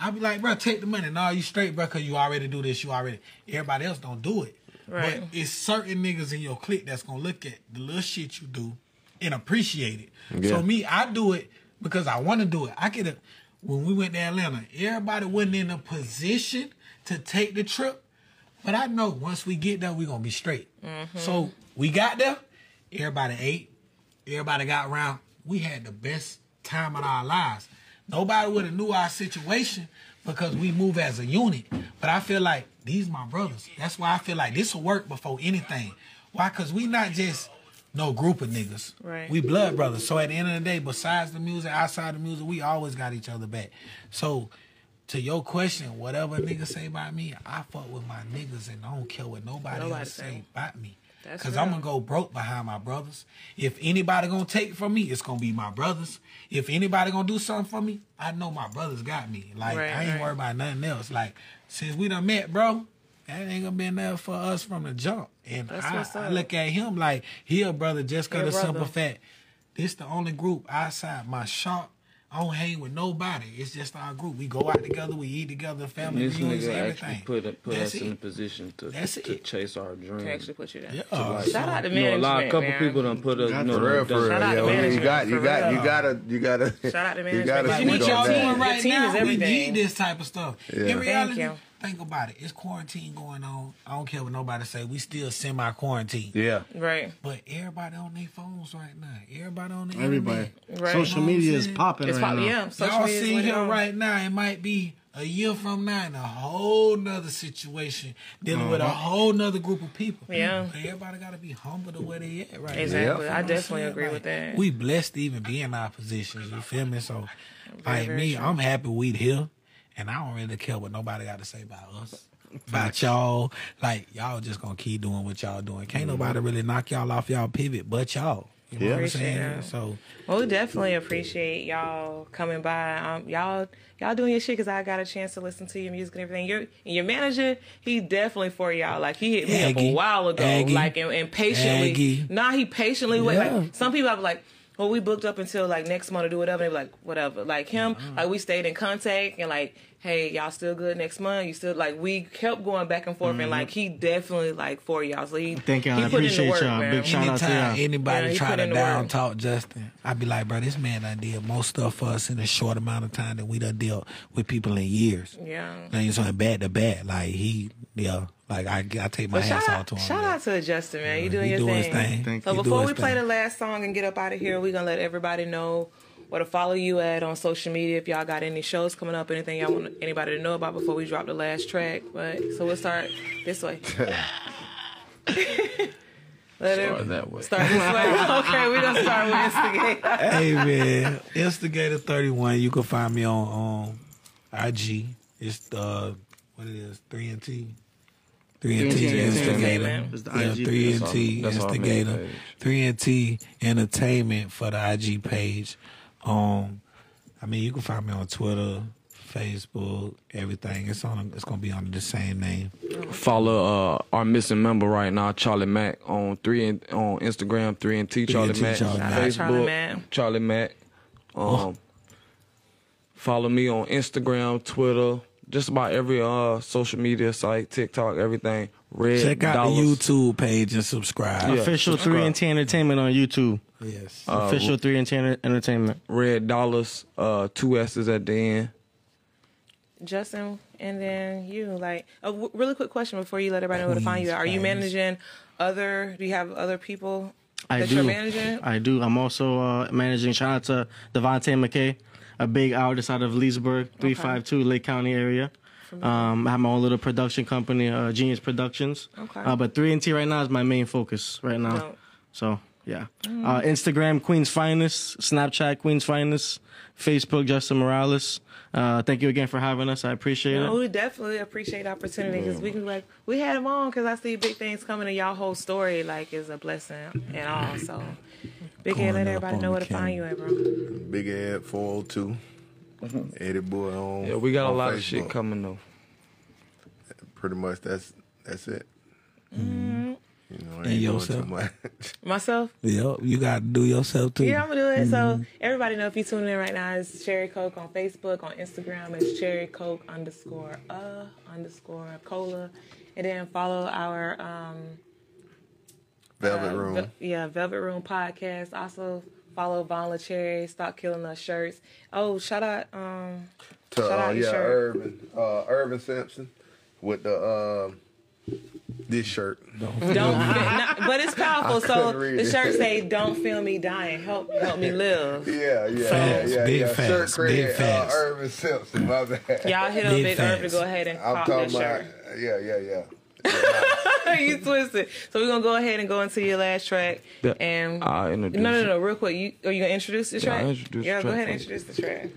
I be like, bruh, take the money. No, you straight, bruh, cause you already do this. You already. Everybody else don't do it. Right. But it's certain niggas in your clique that's gonna look at the little shit you do and appreciate it. Yeah. So me, I do it because I want to do it. I get a when we went to Atlanta, everybody wasn't in a position to take the trip. But I know once we get there, we're gonna be straight. Mm-hmm. So we got there, everybody ate, everybody got around. We had the best time of our lives. Nobody would have knew our situation because we move as a unit. But I feel like these my brothers. That's why I feel like this will work before anything. Why? Cause we not just no group of niggas. Right. We blood brothers. So at the end of the day, besides the music, outside the music, we always got each other back. So to your question, whatever niggas say about me, I fuck with my niggas and I don't care what nobody, Nobody else say. about me. That's Cause real. I'm gonna go broke behind my brothers. If anybody gonna take it from me, it's gonna be my brothers. If anybody gonna do something for me, I know my brothers got me. Like Right, I ain't right. worried about nothing else. Like since we done met, bro, that ain't gonna been there for us from the jump. And That's I, what's I look at him like he a brother just He cause the simple fact. This the only group outside my shop. I don't hang with nobody. It's just our group. We go out together. We eat together. Family This reunions, nigga everything. actually put put That's us in a position to That's to chase our dreams. To actually put you there. Yeah. To like, Shout out to you know, a lot of management, couple man. people done put us. You know, For real, done- for real. Shout out to Yeah, well, you got, you got, real. you gotta, you gotta. Shout out to You management. gotta But you what need y'all doing that. Your right team now, is we everything. need this type of stuff. Yeah. In reality, you. Think about it. It's quarantine going on. I don't care what nobody say. We still semi quarantine. Yeah. Right. But everybody on their phones right now. Everybody on the Everybody. internet. Right. Social You know media is popping It's right probably now. yeah. Social Y'all media see what here on. right now. It might be a year from now in a whole nother situation, dealing with a whole nother group of people. Uh-huh. Yeah. But everybody got to be humble to where they at right. Exactly. You know I definitely agree Like, with that. We blessed to even be in our positions. You feel me? So, like very me, true. I'm happy we here, and I don't really care what nobody got to say about us. About y'all, like y'all just gonna keep doing what y'all doing. Can't nobody really knock y'all off y'all pivot, but y'all. You know Yeah. what I'm saying? that. So Well, we definitely appreciate y'all coming by. Um, y'all, y'all doing your shit because I got a chance to listen to your music and everything. Your and your manager, he definitely for y'all. Like he hit me up a while ago, Aggie. like and, and patiently. Aggie. Nah, he patiently wait. Like some people, I was like. Well, we booked up until like next month to do whatever. They were like, whatever. Like him, Uh-huh. like we stayed in contact and like, hey, y'all still good next month? You still like we kept going back and forth and like he definitely like for y'all. So he Mm-hmm. Thank y'all. He I put in the appreciate work, y'all. man. Big shout out to Anytime y'all. anybody Yeah, try to down work. talk Justin, I'd be like, bro, this man done did most stuff for us in a short amount of time than we done dealt with people in years. Yeah. Like it's on bad to bad. Like he, yeah, like I, I take my But hats off out, to him. shout out to Justin, man. You doing he your doing his thing. thing. Thank So He before we play thing. the last song and get up out of here, we're gonna let everybody know where to follow you at on social media. If y'all got any shows coming up, anything y'all want anybody to know about before we drop the last track. But so we'll start this way. [LAUGHS] let it Start that way. start this way. [LAUGHS] Okay, we're gonna start with Instigator. hey man, Instigator thirty one. You can find me on on IG. It's uh what it is three and T. Three and T 3NT Instigator. Entertainment. It's the Yeah, three and T our- that's our main Instigator. Three and T Entertainment for the IG page. Um, I mean you can find me on Twitter, Facebook, everything. It's on. It's gonna be under the same name. Follow uh, our missing member right now, Charlie Mack, on three and on Instagram, three and T Charlie Mack, Charlie Mack. Facebook, Charlie Mack. Charlie Mack. Um, follow me on Instagram, Twitter, just about every uh social media site, TikTok, everything. Red Check out Dollars. the YouTube page and subscribe. Yeah. Official subscribe. 3 and T Entertainment on YouTube. Yes. Official 3 and T Enter- Entertainment. Red Dollars, uh, two S's at the end. Justin, and then you. Like a w- really quick question before you let everybody know where to find you. Queens, Are you managing other? Do you have other people I that do. you're managing? I do. I'm also uh, managing. Shout out to Devontae McKay, a big artist out of Leesburg, 352 Lake County area. Um, I have my own little production company, uh, Genius Productions. Okay. Uh, but 3 and T right now is my main focus right now. So, yeah. Uh, Instagram, Queen's Finest. Snapchat, Queen's Finest. Facebook, Justin Morales. Uh, thank you again for having us. I appreciate No, it. we definitely appreciate the opportunity because we can like we had him on because I see big things coming and y'all whole story like is a blessing and all. So big Going Ed, let everybody know where to find you at, bro. Big Ed 402. Eddie Boy on. Yeah, we got a on lot of shit coming though. Pretty much that's that's it. Mm-hmm. You know, I And ain't doing yourself. too much. [LAUGHS] Myself. Yep, you got to do yourself too. Yeah, I'm gonna do it. So everybody know if you tuning in right now, it's Cherry Coke on Facebook, on Instagram, it's Cherry Coke underscore uh underscore cola, and then follow our um, Velvet uh, Room. Ve- yeah, Velvet Room podcast. Also follow Von Cherry, Stop Killing Us shirts. Oh, shout out, um, to shout uh, out your yeah, shirt. Urban uh, Urban Simpson with the um this shirt. Don't, fi- [LAUGHS] not- but it's powerful. I So couldn't read the it. shirt say, "Don't feel me dying. Help, help me live." Yeah, yeah, Facts, yeah, yeah. big yeah. facts, Shirt big credit, facts. uh, Urban Simpson. My bad. Y'all hit up Big Big Urban go ahead and I'm cop that talking shirt. Yeah, yeah, yeah. [LAUGHS] you twisted. So we're gonna go ahead and go into your last track. Yeah, And I'll introduce no, no, it. no, real quick. You are you gonna introduce the Yeah, track? I'll introduce yeah, the go track ahead and introduce the track.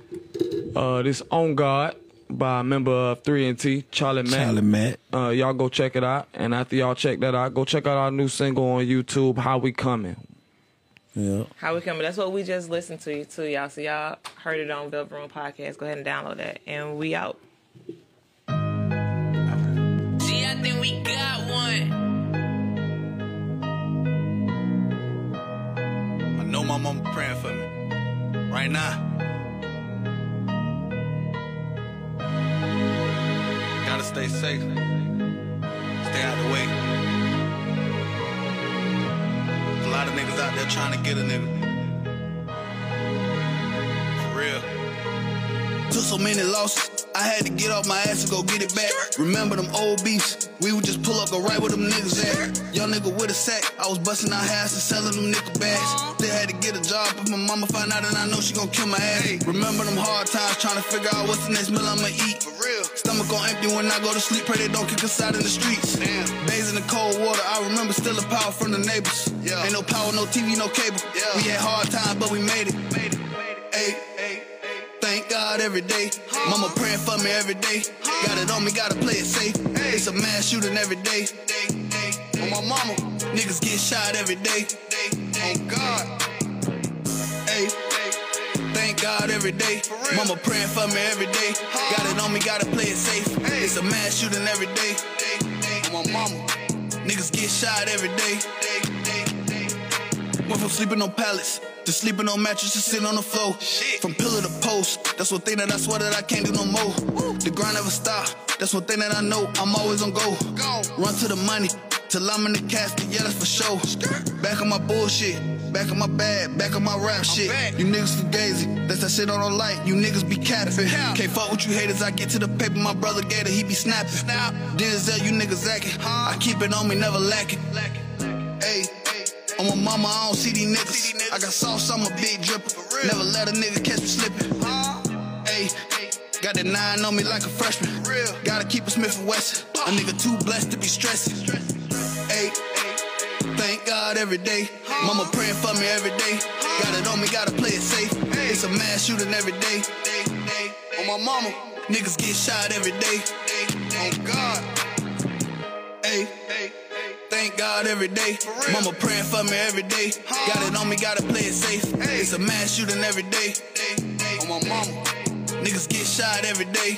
Uh, this On God by a member of 3 and T, Charlie Mack. Charlie Matt. Uh, y'all go check it out. And after y'all check that out, go check out our new single on YouTube, How We Coming. Yeah. How we coming? That's what we just listened to to y'all. So y'all heard it on Velvet Room podcast. Go ahead and download that, and we out. Know my mama praying for me. Right now. Gotta stay safe. Stay out the way. A lot of niggas out there trying to get a nigga. For real. Took so many losses, I had to get off my ass and go get it back. Remember them old beefs? We would just pull up, go right where them niggas at. Young nigga with a sack, I was busting out ass and selling them nickel bags. Still had to get a job if my mama find out and I know she gon' kill my ass. Remember them hard times trying to figure out what's the next meal I'ma eat. For real. Stomach on empty when I go to sleep, pray they don't kick us out in the streets. Damn. Days in the cold water, I remember stealing power from the neighbors. Yeah. Ain't no power, no TV, no cable. Yeah. We had hard times, but we made it. Made it. Hey, hey, Thank God every day. Mama praying for me every day. Got it on me, gotta play it safe. It's a mass shooting every day. On my mama, niggas get shot every day. On God. Hey, thank God every day. Mama praying for me every day. Got it on me, gotta play it safe. It's a mass shooting every day. On my mama, niggas get shot every day. Went from sleeping on pallets to sleeping on mattresses, sitting on the floor. From pillar to post, that's one thing that I swear that I can't do no more. The grind never stop, that's one thing that I know. I'm always on go. go. Run to the money till I'm in the casket, yeah, that's for sure. Back on my bullshit, back on my bag, back on my rap shit. You niggas fugazi, that's that shit on the light. You niggas be capping. Can't fuck with you haters, I get to the paper. My brother Gator, he be snapping. Denzel, you niggas acting. I keep it on me, never lacking. Hey. On my mama, I don't see these niggas. I got sauce, I'm a big dripper. Never let a nigga catch me slipping. Hey, got that nine on me like a freshman. Gotta keep a Smith and Wesson. A nigga too blessed to be stressing. Hey, thank God every day. Mama praying for me every day. Got it on me, gotta play it safe. It's a mass shooting every day. On my mama, niggas get shot every day. On God. Hey, thank God every day. Mama praying for me every day. Got it on me, gotta play it safe. It's a mass shooting every day. On my mama, niggas get shot every day.